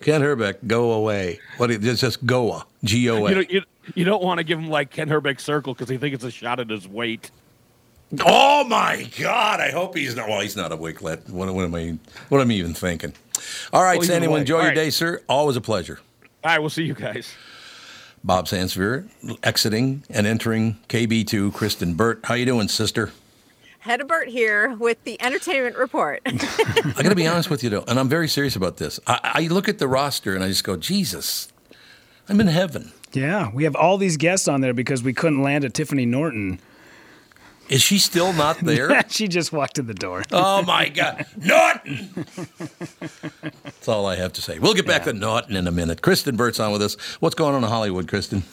Ken Hrbek, go away. What? It's just Goa, G O You, know, you, you don't want to give him like Ken Hrbek Circle because he thinks it's a shot at his weight. Oh my God! I hope he's not. Well, he's not a Wicklet. What, what am I? What am I even thinking? All right, Well, Sandy. Well, enjoy All your right. day, sir. Always a pleasure. All right, we'll see you guys. Bob Sansevere exiting and entering KB2. Kristyn Burtt, how you doing, sister? Hedda Burt here with the entertainment report. I got to be honest with you, though, and I'm very serious about this. I, I look at the roster and I just go, Jesus, I'm in heaven. Yeah, we have all these guests on there because we couldn't land a Tiffany Norton. Is she still not there? she just walked in the door. oh my God, Norton! That's all I have to say. We'll get back to Norton in a minute. Kristyn Burtt's on with us. What's going on in Hollywood, Kristyn?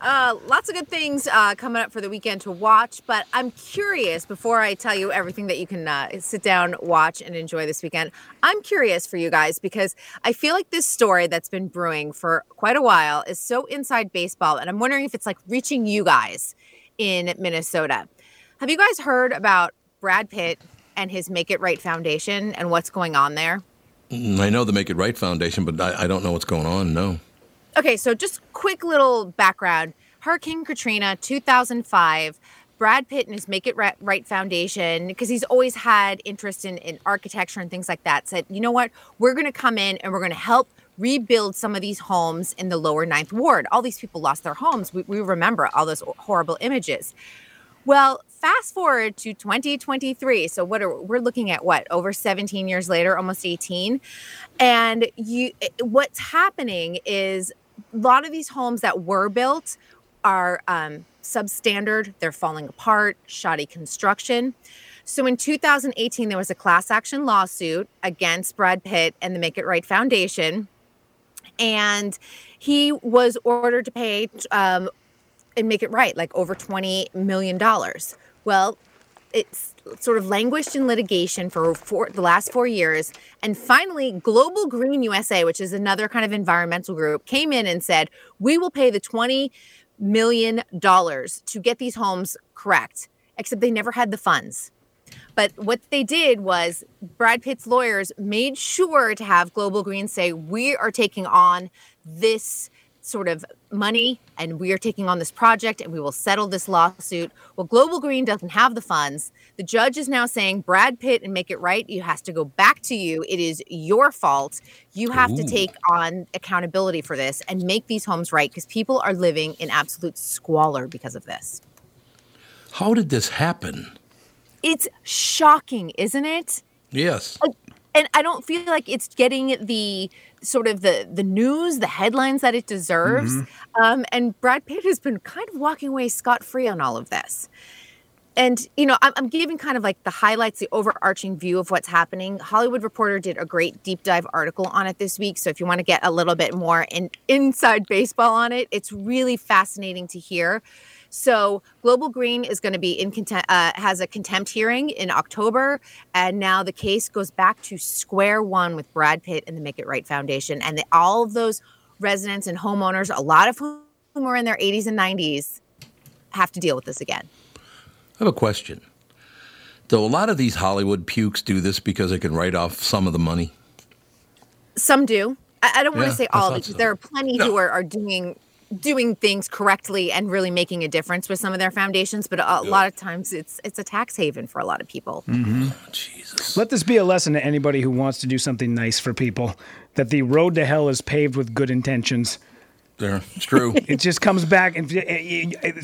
Uh, lots of good things uh, coming up for the weekend to watch, but I'm curious before I tell you everything that you can uh, sit down, watch, and enjoy this weekend. I'm curious for you guys because I feel like this story that's been brewing for quite a while is so inside baseball, and I'm wondering if it's like reaching you guys in Minnesota. Have you guys heard about Brad Pitt and his Make It Right Foundation and what's going on there? Mm, I know the Make It Right Foundation, but I, I don't know what's going on. No. Okay, so just quick little background. Hurricane Katrina, 2005. Brad Pitt and his Make It Right Foundation, because he's always had interest in, in architecture and things like that, said, you know what? We're going to come in and we're going to help rebuild some of these homes in the lower ninth ward. All these people lost their homes. We, we remember all those horrible images. Well, fast forward to 2023. So what are we're looking at what over 17 years later, almost 18. And you eh, what's happening is a lot of these homes that were built are um, substandard, they're falling apart, shoddy construction. So in 2018, there was a class action lawsuit against Brad Pitt and the Make It Right Foundation. And he was ordered to pay um, and make it right, like over $20 million. Well, it's sort of languished in litigation for four, the last four years. And finally, Global Green USA, which is another kind of environmental group, came in and said, We will pay the $20 million to get these homes correct, except they never had the funds. But what they did was Brad Pitt's lawyers made sure to have Global Green say, We are taking on this sort of money and we are taking on this project and we will settle this lawsuit. Well, Global Green doesn't have the funds. The judge is now saying, Brad Pitt, and make it right, it has to go back to you. It is your fault. You have Ooh. to take on accountability for this and make these homes right because people are living in absolute squalor because of this. How did this happen? It's shocking, isn't it? Yes. And I don't feel like it's getting the sort of the the news, the headlines that it deserves. Mm-hmm. Um, and Brad Pitt has been kind of walking away scot free on all of this. And you know, I'm, I'm, giving kind of like the highlights, the overarching view of what's happening. Hollywood Reporter did a great deep dive article on it this week. So if you want to get a little bit more in, inside baseball on it, it's really fascinating to hear. So Global Green is going to be in contempt, uh, has a contempt hearing in October, and now the case goes back to square one with Brad Pitt and the Make It Right Foundation, and the, all of those residents and homeowners, a lot of whom are in their 80s and 90s, have to deal with this again. I have a question. Do a lot of these Hollywood pukes do this because they can write off some of the money? Some do. I, I don't want to say all because so. there are plenty no. who are, are doing doing things correctly and really making a difference with some of their foundations but a, yeah. lot of times it's it's a tax haven for a lot of people mm-hmm. oh, jesus let this be a lesson to anybody who wants to do something nice for people that the road to hell is paved with good intentions there. It's true. it just comes back and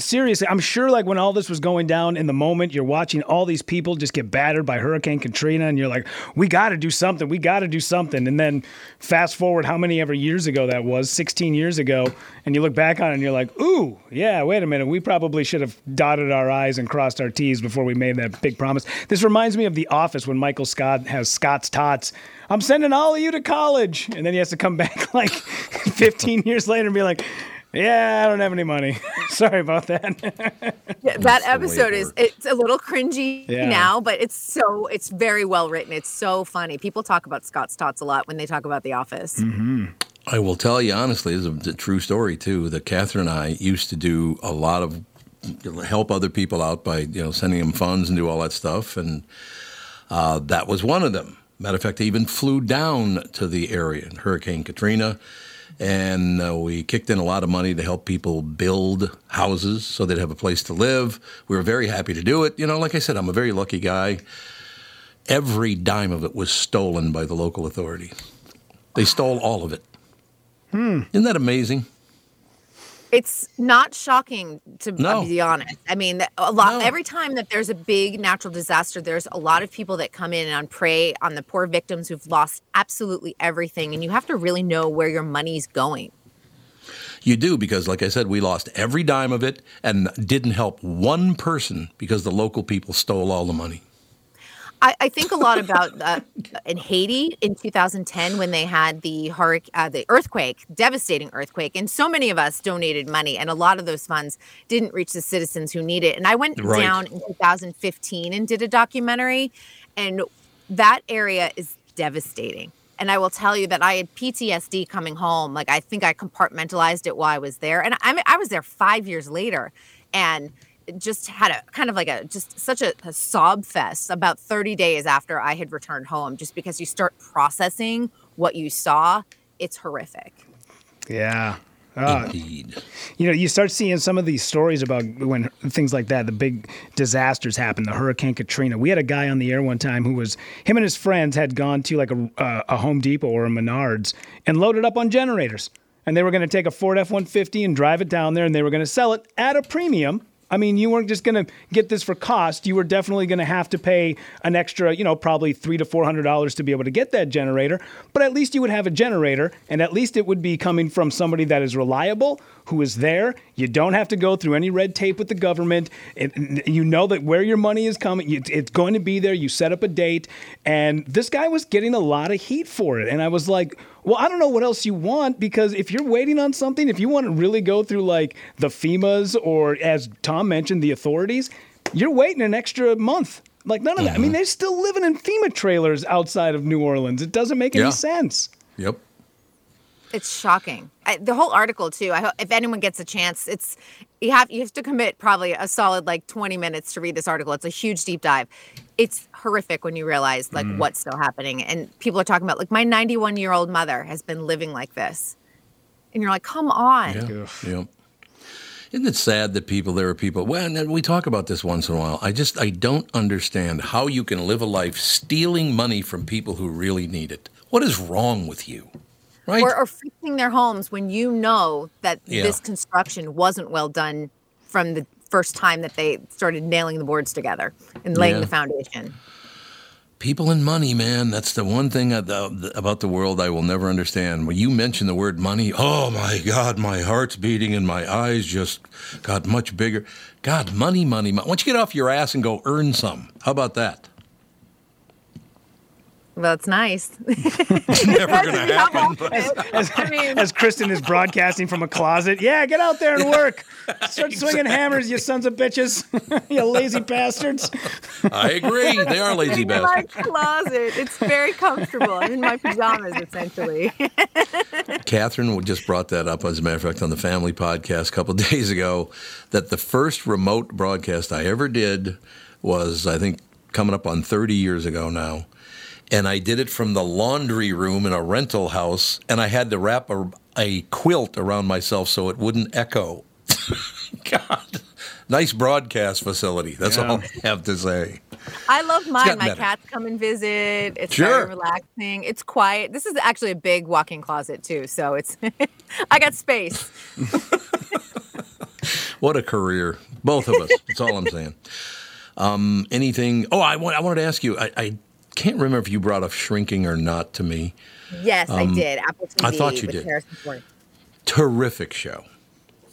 seriously, I'm sure like when all this was going down in the moment, you're watching all these people just get battered by Hurricane Katrina, and you're like, we got to do something. We got to do something. And then fast forward, how many ever years ago that was, 16 years ago, and you look back on it and you're like, ooh, yeah, wait a minute, we probably should have dotted our I's and crossed our T's before we made that big promise. This reminds me of The Office when Michael Scott has Scott's Tots I'm sending all of you to college. And then he has to come back like 15 years later and be like, yeah, I don't have any money. Sorry about that. yeah, that episode is it's a little cringy yeah. now, but it's so it's very well written. It's so funny. People talk about Scott Tots a lot when they talk about The Office. Mm-hmm. I will tell you honestly, this is a true story too. That Catherine and I used to do a lot of help other people out by you know sending them funds and do all that stuff, and uh, that was one of them. Matter of fact, I even flew down to the area in Hurricane Katrina, and uh, we kicked in a lot of money to help people build houses so they'd have a place to live. We were very happy to do it. You know, like I said, I'm a very lucky guy. Every dime of it was stolen by the local authorities. They stole all of it. Hmm. Isn't that amazing? It's not shocking to no. be honest. I mean, a lot no. every time that there's a big natural disaster, there's a lot of people that come in and prey on the poor victims who've lost absolutely everything, and you have to really know where your money's going. You do because, like I said, we lost every dime of it and didn't help one person because the local people stole all the money. I, I think a lot about uh, in Haiti in 2010 when they had the hurricane, uh, the earthquake, devastating earthquake, and so many of us donated money, and a lot of those funds didn't reach the citizens who need it. And I went Right. down in 2015 and did a documentary, and that area is devastating. And I will tell you that I had PTSD coming home. Like I think I compartmentalized it while I was there, and I I was there five years later, and just had a kind of like a just such a, a sob fest about 30 days after I had returned home, just because you start processing what you saw. It's horrific. Yeah. Uh, Indeed. You know, you start seeing some of these stories about when things like that, the big disasters happen, the Hurricane Katrina. We had a guy on the air one time who was, him and his friends had gone to like a, uh, a Home Depot or a Menards and loaded up on generators. And they were going to take a Ford F 150 and drive it down there and they were going to sell it at a premium. I mean, you weren't just going to get this for cost. You were definitely going to have to pay an extra, you know, probably three to four hundred dollars to be able to get that generator. But at least you would have a generator, and at least it would be coming from somebody that is reliable, who is there. You don't have to go through any red tape with the government. It, you know that where your money is coming, it's going to be there. You set up a date, and this guy was getting a lot of heat for it. And I was like, well, I don't know what else you want because if you're waiting on something, if you want to really go through like the FEMA's or as Tom mentioned, the authorities, you're waiting an extra month. Like none of that. I mean, mm-hmm. they're still living in FEMA trailers outside of New Orleans. It doesn't make any sense. Yep. It's shocking. I, the whole article too. I hope if anyone gets a chance, it's you have you have to commit probably a solid like 20 minutes to read this article. It's a huge deep dive. It's horrific when you realize like Mm. what's still happening and people are talking about like my 91 year old mother has been living like this, and you're like, come on. Yeah. Yeah. Isn't it sad that people, there are people, well, and we talk about this once in a while. I just, I don't understand how you can live a life stealing money from people who really need it. What is wrong with you? Right? Or, or fixing their homes when you know that Yeah. this construction wasn't well done from the first time that they started nailing the boards together and laying Yeah. the foundation. People and money, man. That's the one thing about the world I will never understand. When you mention the word money, oh my God, my heart's beating and my eyes just got much bigger. God, money, money, money. Why don't you get off your ass and go earn some? How about that? Well, it's nice. Never going to happen. but- As, I mean- as Kristyn is broadcasting from a closet, yeah, get out there and work. Start swinging hammers, you sons of bitches, you lazy bastards. I agree. They are lazy bastards. in my closet. It's very comfortable. I'm in my pajamas essentially. Catherine just brought that up, as a matter of fact, on the family podcast a couple of days ago. That the first remote broadcast I ever did was, I think, coming up on 30 years ago now. And I did it from the laundry room in a rental house, and I had to wrap a, a quilt around myself so it wouldn't echo. God, nice broadcast facility. That's all I have to say. I love mine. My better. cats come and visit. It's Sure. very relaxing. It's quiet. This is actually a big walk-in closet too, so it's I got space. What a career, both of us. That's all I'm saying. Um, anything? Oh, I, want, I wanted to ask you. I, I can't remember if you brought up shrinking or not to me. Yes, I Um, did. Apple TV I thought you did. Terrific show.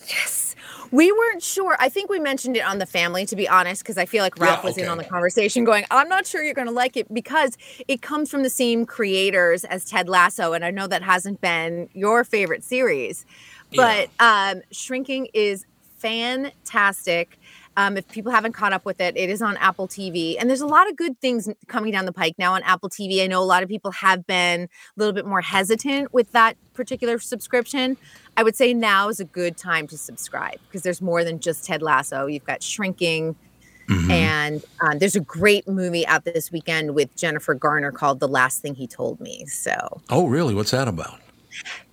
Yes. We weren't sure. I think we mentioned it on the family, to be honest, because I feel like Ralph Yeah, was in on the conversation going, I'm not sure you're going to like it because it comes from the same creators as Ted Lasso. And I know that hasn't been your favorite series, but um, Shrinking is fantastic. Um, if people haven't caught up with it, it is on Apple TV. And there's a lot of good things coming down the pike now on Apple TV. I know a lot of people have been a little bit more hesitant with that particular subscription. I would say now is a good time to subscribe because there's more than just Ted Lasso. You've got Shrinking, and um, there's a great movie out this weekend with Jennifer Garner called The Last Thing He Told Me. So Oh, really? What's that about?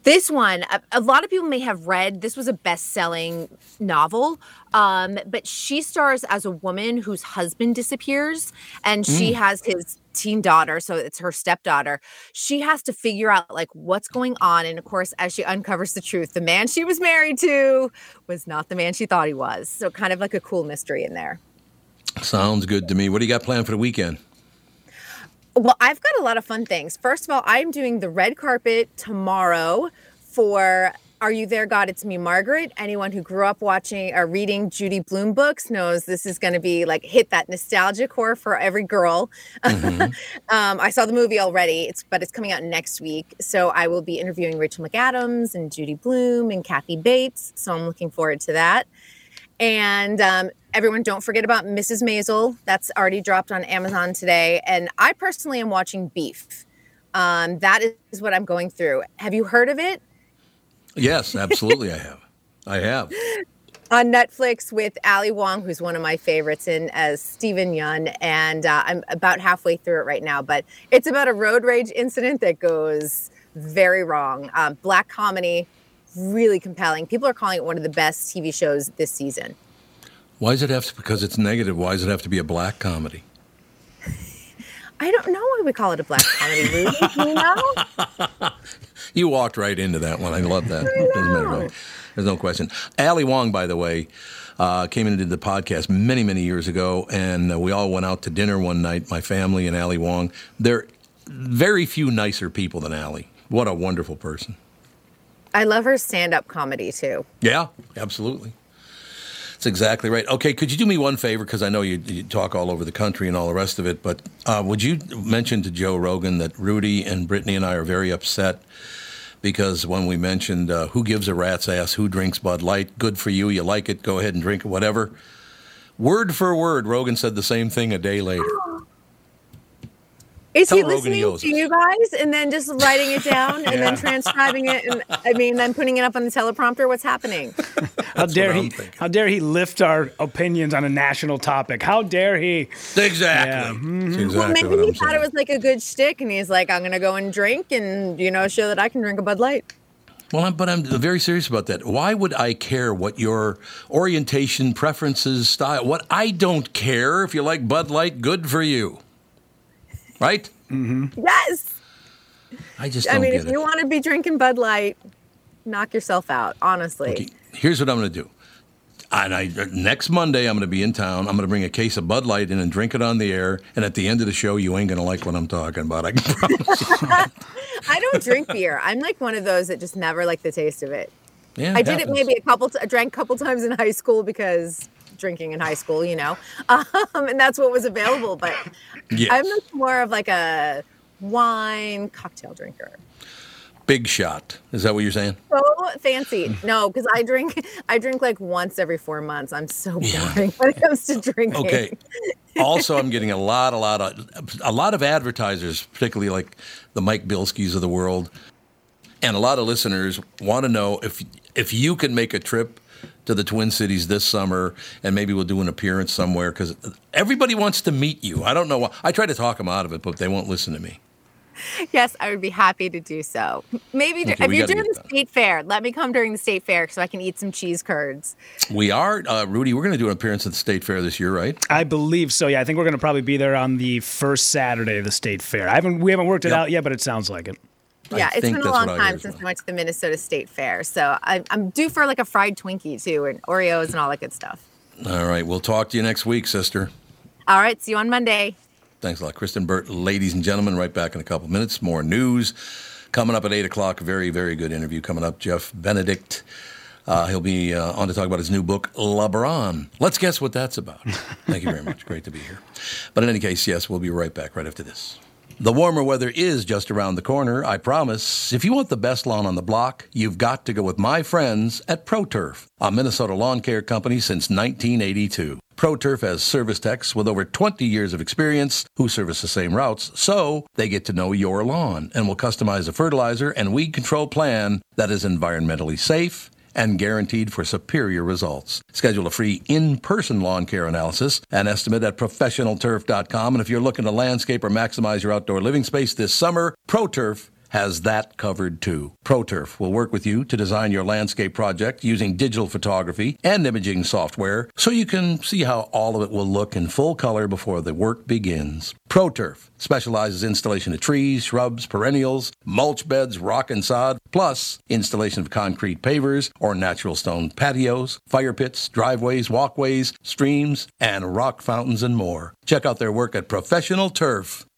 This one, a, a lot of people may have read. This was a best-selling novel, um, but she stars as a woman whose husband disappears, and she has his teen daughter, so it's her stepdaughter. She has to figure out like what's going on, and of course, as she uncovers the truth, the man she was married to was not the man she thought he was. So kind of like a cool mystery in there. Sounds good to me. What do you got planned for the weekend? Well, I've got a lot of fun things. First of all, I'm doing the red carpet tomorrow for Are You There, God? It's Me, Margaret. Anyone who grew up watching or reading Judy Blume books knows this is going to be like hit that nostalgic core for every girl. Mm-hmm. um, I saw the movie already, it's but it's coming out next week. So I will be interviewing Rachel McAdams and Judy Blume and Kathy Bates. So I'm looking forward to that. And um, everyone, don't forget about Mrs. Maisel. That's already dropped on Amazon today. And I personally am watching Beef. Um, that is what I'm going through. Have you heard of it? Yes, absolutely, I have. I have. On Netflix with Ali Wong, who's one of my favorites, in as Steven Yeun, and uh, I'm about halfway through it right now. But it's about a road rage incident that goes very wrong. Um, black comedy, really compelling. People are calling it one of the best TV shows this season. Why does it have to? Because it's negative. Why does it have to be a black comedy? I don't know why we call it a black comedy, movie. you know? You walked right into that one. I love that. Doesn't matter. There's no question. Ali Wong, by the way, uh, came into the podcast many, many years ago, and uh, we all went out to dinner one night, my family and Ali Wong. There are very few nicer people than Ali. What a wonderful person. I love her stand up comedy too. Yeah, absolutely. That's exactly right. Okay, could you do me one favor? Because I know you, you, talk all over the country and all the rest of it, but uh, would you mention to Joe Rogan that Rudy and Brittany and I are very upset because when we mentioned uh, who gives a rat's ass, who drinks Bud Light, good for you, you like it, go ahead and drink it, whatever. Word for word, Rogan said the same thing a day later. Is Tell he listening to you guys and then just writing it down and yeah. then transcribing it and I mean then putting it up on the teleprompter? What's happening? how dare he? How dare he lift our opinions on a national topic? How dare he? Exactly. Yeah. Mm-hmm. exactly well, maybe he I'm thought saying. it was like a good shtick, and he's like, I'm gonna go and drink and you know show that I can drink a Bud Light. Well, I'm, but I'm very serious about that. Why would I care what your orientation, preferences, style? What I don't care if you like Bud Light, good for you right? Mm-hmm. Yes. I just. I mean, if it. you want to be drinking Bud Light, knock yourself out. Honestly. Okay. Here's what I'm going to do. And I, next Monday, I'm going to be in town. I'm going to bring a case of Bud Light in and drink it on the air. And at the end of the show, you ain't going to like what I'm talking about. I can promise. I don't drink beer. I'm like one of those that just never like the taste of it. Yeah, I did happens. it maybe a couple. T- I drank a couple times in high school because drinking in high school, you know, um, and that's what was available. But yes. I'm much more of like a wine cocktail drinker. Big shot. Is that what you're saying? So fancy. No, because I drink. I drink like once every four months. I'm so boring yeah. when it comes to drinking. Okay. also, I'm getting a lot, a lot of, a lot of advertisers, particularly like the Mike Bilskis of the world, and a lot of listeners want to know if if you can make a trip to the Twin Cities this summer, and maybe we'll do an appearance somewhere because everybody wants to meet you. I don't know why. I try to talk them out of it, but they won't listen to me. Yes, I would be happy to do so. Maybe okay, if you're doing the state fair, let me come during the state fair so I can eat some cheese curds. We are, uh, Rudy. We're going to do an appearance at the state fair this year, right? I believe so. Yeah, I think we're going to probably be there on the first Saturday of the state fair. I haven't, we haven't worked it yep. out yet, but it sounds like it. Yeah, it's been a long time since I went to the Minnesota State Fair, so I, I'm due for like a fried Twinkie too, and Oreos and all that good stuff. All right, we'll talk to you next week, sister. All right, see you on Monday. Thanks a lot, Kristyn Burtt. Ladies and gentlemen, right back in a couple minutes. More news coming up at eight o'clock. Very, very good interview coming up. Jeff Benedict. Uh, he'll be uh, on to talk about his new book, LeBron. Let's guess what that's about. Thank you very much. Great to be here. But in any case, yes, we'll be right back right after this. The warmer weather is just around the corner, I promise. If you want the best lawn on the block, you've got to go with my friends at ProTurf, a Minnesota lawn care company since 1982. ProTurf has service techs with over 20 years of experience who service the same routes, so they get to know your lawn and will customize a fertilizer and weed control plan that is environmentally safe and guaranteed for superior results. Schedule a free in-person lawn care analysis and estimate at professionalturf.com. And if you're looking to landscape or maximize your outdoor living space this summer, ProTurf has that covered too. ProTurf will work with you to design your landscape project using digital photography and imaging software so you can see how all of it will look in full color before the work begins. ProTurf specializes installation of trees, shrubs, perennials, mulch beds, rock and sod, plus installation of concrete pavers or natural stone patios, fire pits, driveways, walkways, streams, and rock fountains and more. Check out their work at professionalturf.com Dot com.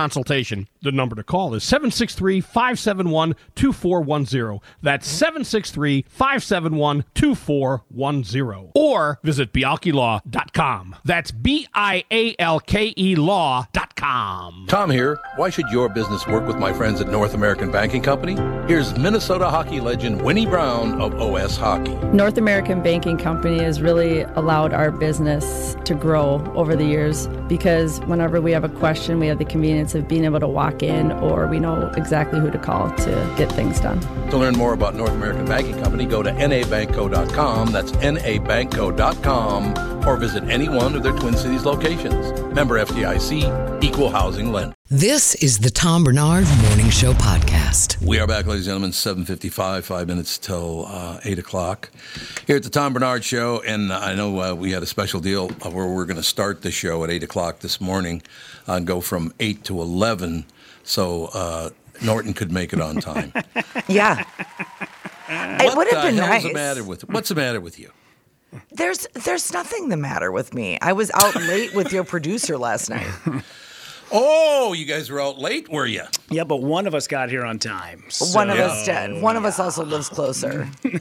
consultation. The number to call is 763 571 2410. That's 763 571 2410. Or visit bialkelaw.com. That's B I A L K E law.com. Tom here. Why should your business work with my friends at North American Banking Company? Here's Minnesota hockey legend Winnie Brown of OS Hockey. North American Banking Company has really allowed our business to grow over the years because whenever we have a question, we have the convenience of being able to walk in or we know exactly who to call to get things done. To learn more about North American Banking Company, go to nabankco.com. That's nabankco.com or visit any one of their Twin Cities locations. Member FDIC, equal housing lender. This is the Tom Barnard Morning Show podcast. We are back, ladies and gentlemen, 7.55, five minutes till uh, 8 o'clock. Here at the Tom Barnard Show, and I know uh, we had a special deal where we're going to start the show at 8 o'clock this morning uh, and go from 8 to 11, so uh, Norton could make it on time. Yeah. what would have been hell's nice. the matter with What's the matter with you? There's there's nothing the matter with me. I was out late with your producer last night. Oh, you guys were out late, were you? Yeah, but one of us got here on time. One of so- us did. One of us also lives closer.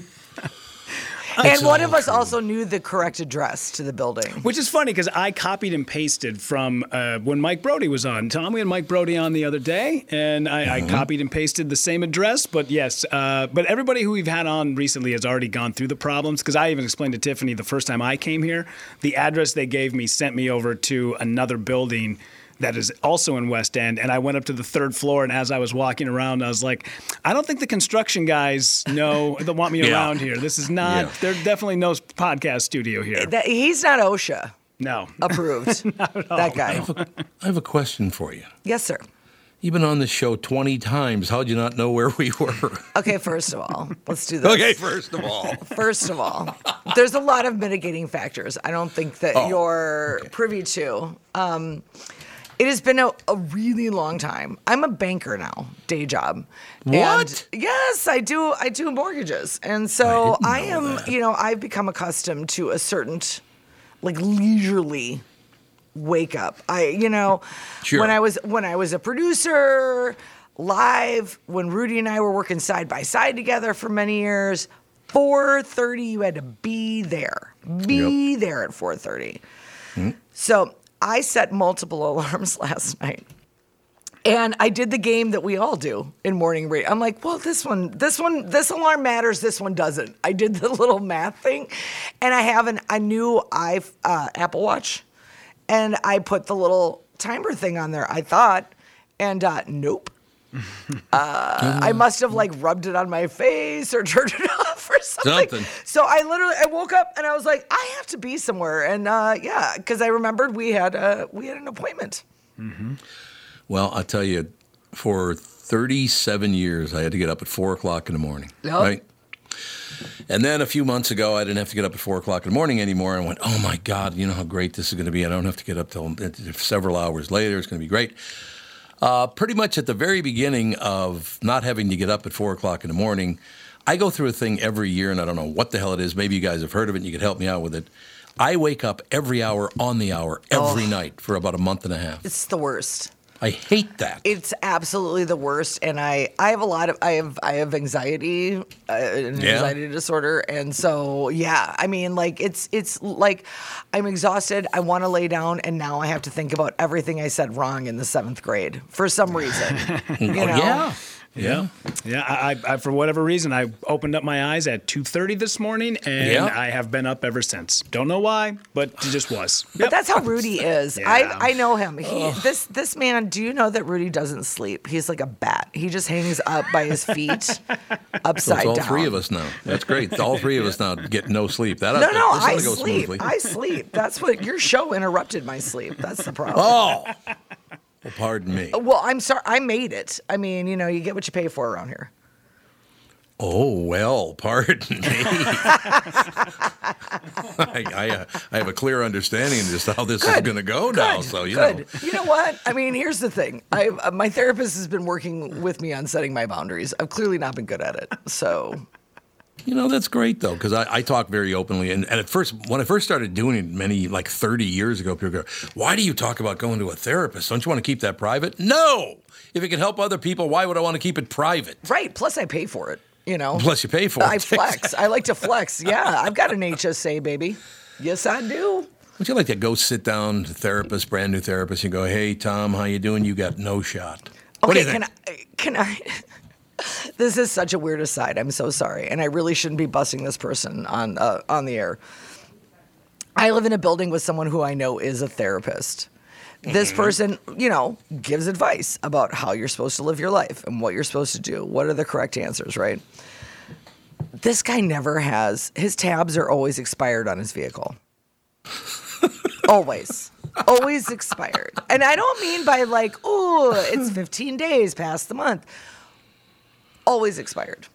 And one of all us also knew the correct address to the building. Which is funny because I copied and pasted from uh, when Mike Brody was on. Tom, we had Mike Brody on the other day, and I, I copied and pasted the same address. But yes, uh, but everybody who we've had on recently has already gone through the problems because I even explained to Tiffany the first time I came here, the address they gave me sent me over to another building that is also in West End. And I went up to the third floor, and as I was walking around, I was like, I don't think the construction guys know that want me Yeah. around here. This is not. Yeah. There's definitely no podcast studio here. That, he's not OSHA No. approved. that guy. I have a question for you. Yes, sir. You've been on this show 20 times. How'd you not know where we were? Okay, first of all, let's do this. Okay, first of all. First of all, there's a lot of mitigating factors I don't think that Oh, you're privy to. Um, it has been a, a really long time. I'm a banker now, day job. What? And yes, I do. I do mortgages, and so I, am. You know, I've become accustomed to a certain, like leisurely wake up. I, you know, Sure. when I was when I was a producer live, when Rudy and I were working side by side together for many years, 4:30 you had to be there. Be there at 4:30. Hmm? So, I set multiple alarms last night. And I did the game that we all do in morning radio. I'm like, well, this one, this one, this alarm matters. This one doesn't. I did the little math thing, and I have an a new i uh, Apple Watch, and I put the little timer thing on there. I thought, and uh, nope. Uh, I must have like rubbed it on my face or turned it off or something. Something. So I literally I woke up and I was like, I have to be somewhere, and uh, yeah, because I remembered we had uh, we had an appointment. Well, I'll tell you, for 37 years, I had to get up at 4 o'clock in the morning. Yep. Right? And then a few months ago, I didn't have to get up at 4 o'clock in the morning anymore. And I went, oh my God, you know how great this is going to be. I don't have to get up till several hours later. It's going to be great. Uh, pretty much at the very beginning of not having to get up at 4 o'clock in the morning, I go through a thing every year, and I don't know what the hell it is. Maybe you guys have heard of it and you could help me out with it. I wake up every hour on the hour every Oh. night for about a month and a half. It's the worst. I hate that. It's absolutely the worst, and I I have a lot of I have I have anxiety, uh, an Yeah. anxiety disorder, and so yeah, I mean like it's it's like I'm exhausted. I want to lay down, and now I have to think about everything I said wrong in the seventh grade for some reason. you know? Oh, yeah. Yeah, yeah. I, I, I, for whatever reason, I opened up my eyes at 2:30 this morning, and Yeah. I have been up ever since. Don't know why, but it just was. But that's how Rudy is. Yeah. I I know him. He, this this man. Do you know that Rudy doesn't sleep? He's like a bat. He just hangs up by his feet, So upside it's all down. three of us now. That's great. All three of us now get no sleep. That No, no, I ought to go sleep. smoothly. I sleep. That's what your show interrupted my sleep. That's the problem. Oh, well, pardon me. Well, I'm sorry. I made it. I mean, you know, you get what you pay for around here. Oh well, pardon me. I, I, uh, I have a clear understanding of just how this is going to go now. Good, So you good. know, You know what? I mean, here's the thing. I uh, my therapist has been working with me on setting my boundaries. I've clearly not been good at it. So you know that's great though because I, I talk very openly. And, and at first, when I first started doing it, many like 30 years ago, people go, "Why do you talk about going to a therapist? Don't you want to keep that private?" No. If it can help other people, why would I want to keep it private? right. Plus, I pay for it. You know. Plus, you pay for I it. I flex. I like to flex. Yeah, I've got an HSA, baby. Yes, I do. Would you like to go sit down to therapist, brand new therapist, and go, "Hey, Tom, how you doing? You got no shot." Okay, can? I? Can I? This is such a weird aside. I'm so sorry, and I really shouldn't be busting this person on uh, on the air. I live in a building with someone who I know is a therapist. This Mm-hmm. person, you know, gives advice about how you're supposed to live your life and what you're supposed to do. What are the correct answers, right? This guy never has. His tabs are always expired on his vehicle. always. Always expired. And I don't mean by like, oh, it's 15 days past the month. Always expired.